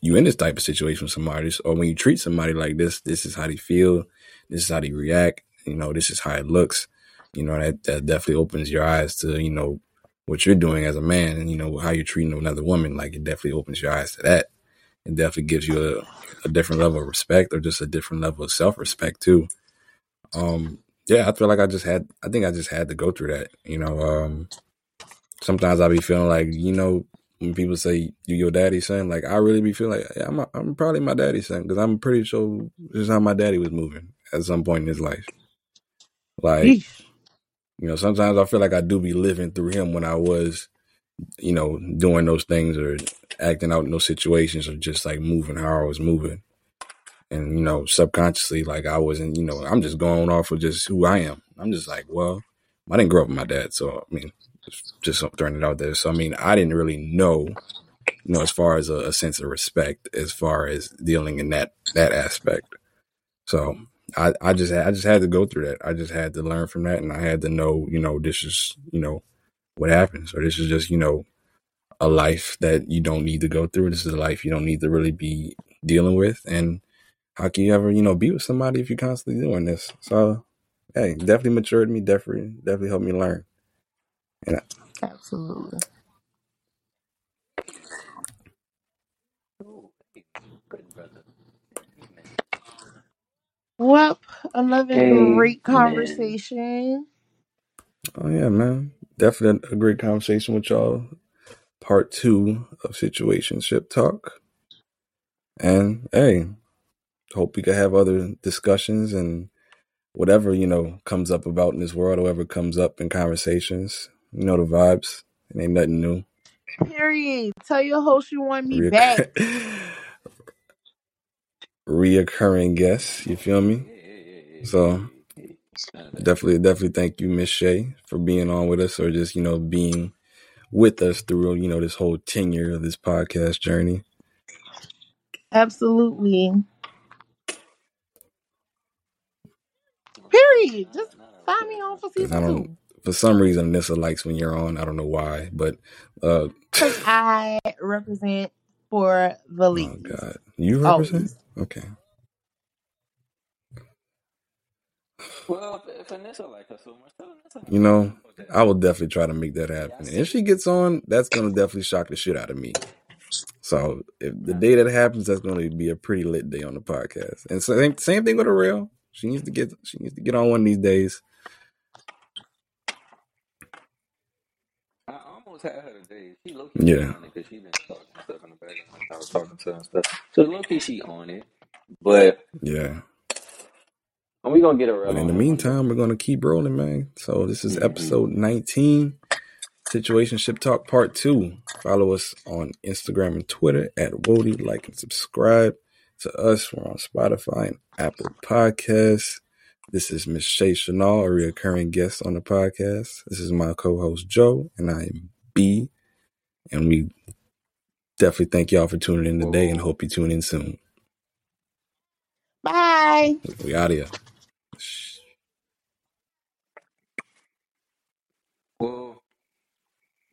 you in this type of situation with somebody, or when you treat somebody like this, this is how they feel, this is how they react, you know, this is how it looks. You know, that, that definitely opens your eyes to, you know, what you're doing as a man and, you know, how you're treating another woman. Like it definitely opens your eyes to that. It definitely gives you a, a different level of respect or just a different level of self respect too. Um, yeah, I feel like I just had, I think I just had to go through that, you know, um, sometimes I'll be feeling like, you know, when people say you your daddy's son, like I really be feeling like yeah, I'm a, I'm probably my daddy's son because I'm pretty sure this is how my daddy was moving at some point in his life. Like Yeesh. you know, sometimes I feel like I do be living through him when I was, you know, doing those things or acting out in those situations or just like moving how I was moving. And you know, subconsciously, like I wasn't, you know, I'm just going off of just who I am. I'm just like, well, I didn't grow up with my dad, so I mean, just throwing it out there. So I mean, I didn't really know, you know, as far as a, a sense of respect, as far as dealing in that that aspect. So I, I just I just had to go through that. I just had to learn from that, and I had to know, you know, this is you know what happens, or this is just you know a life that you don't need to go through. This is a life you don't need to really be dealing with, and how can you ever you know be with somebody if you're constantly doing this? So hey, definitely matured me, definitely definitely helped me learn. And I, Absolutely. Hey, good brother. Well, another great Amen. conversation. oh yeah, man, definitely a great conversation with y'all. Part two of situationship talk, and hey, hope we can have other discussions and whatever you know comes up about in this world, whatever comes up in conversations. You know the vibes. It ain't nothing new. Period. Tell your host you want me back. Reoccur- reoccurring guests. You feel me? So Hey, hey. None of that. definitely, definitely thank you, Miss Shay, for being on with us, or just you know being with us through you know this whole tenure of this podcast journey. Absolutely. Period. Just find me on for season don't, two. For some reason, Nissa likes when you're on. I don't know why, but uh, Because I represent for the league. oh god, you represent? Always. Okay, Well, if, if Vanessa like her so much, tell you know, I will definitely try to make that happen. And if she gets on, that's gonna definitely shock the shit out of me. So if the day that happens, that's going to be a pretty lit day on the podcast. And so same, same thing with Ariel. She needs to get she needs to get on one of these days. Had her today. She low key Yeah, on it because she been talking stuff in the background. I was talking to her and stuff. So low key she on it, but yeah. And we gonna get her But in on the it one meantime, we're going to keep rolling, man. So this is Mm-hmm. episode 19, Situationship Talk Part 2. Follow us on Instagram and Twitter at Wody. Like and subscribe to us. We're on Spotify and Apple Podcasts. This is Miss Shay Chanel, a recurring guest on the podcast. This is my co-host Joe, and I am And we definitely thank y'all for tuning in today and hope you tune in soon. Bye. We out here.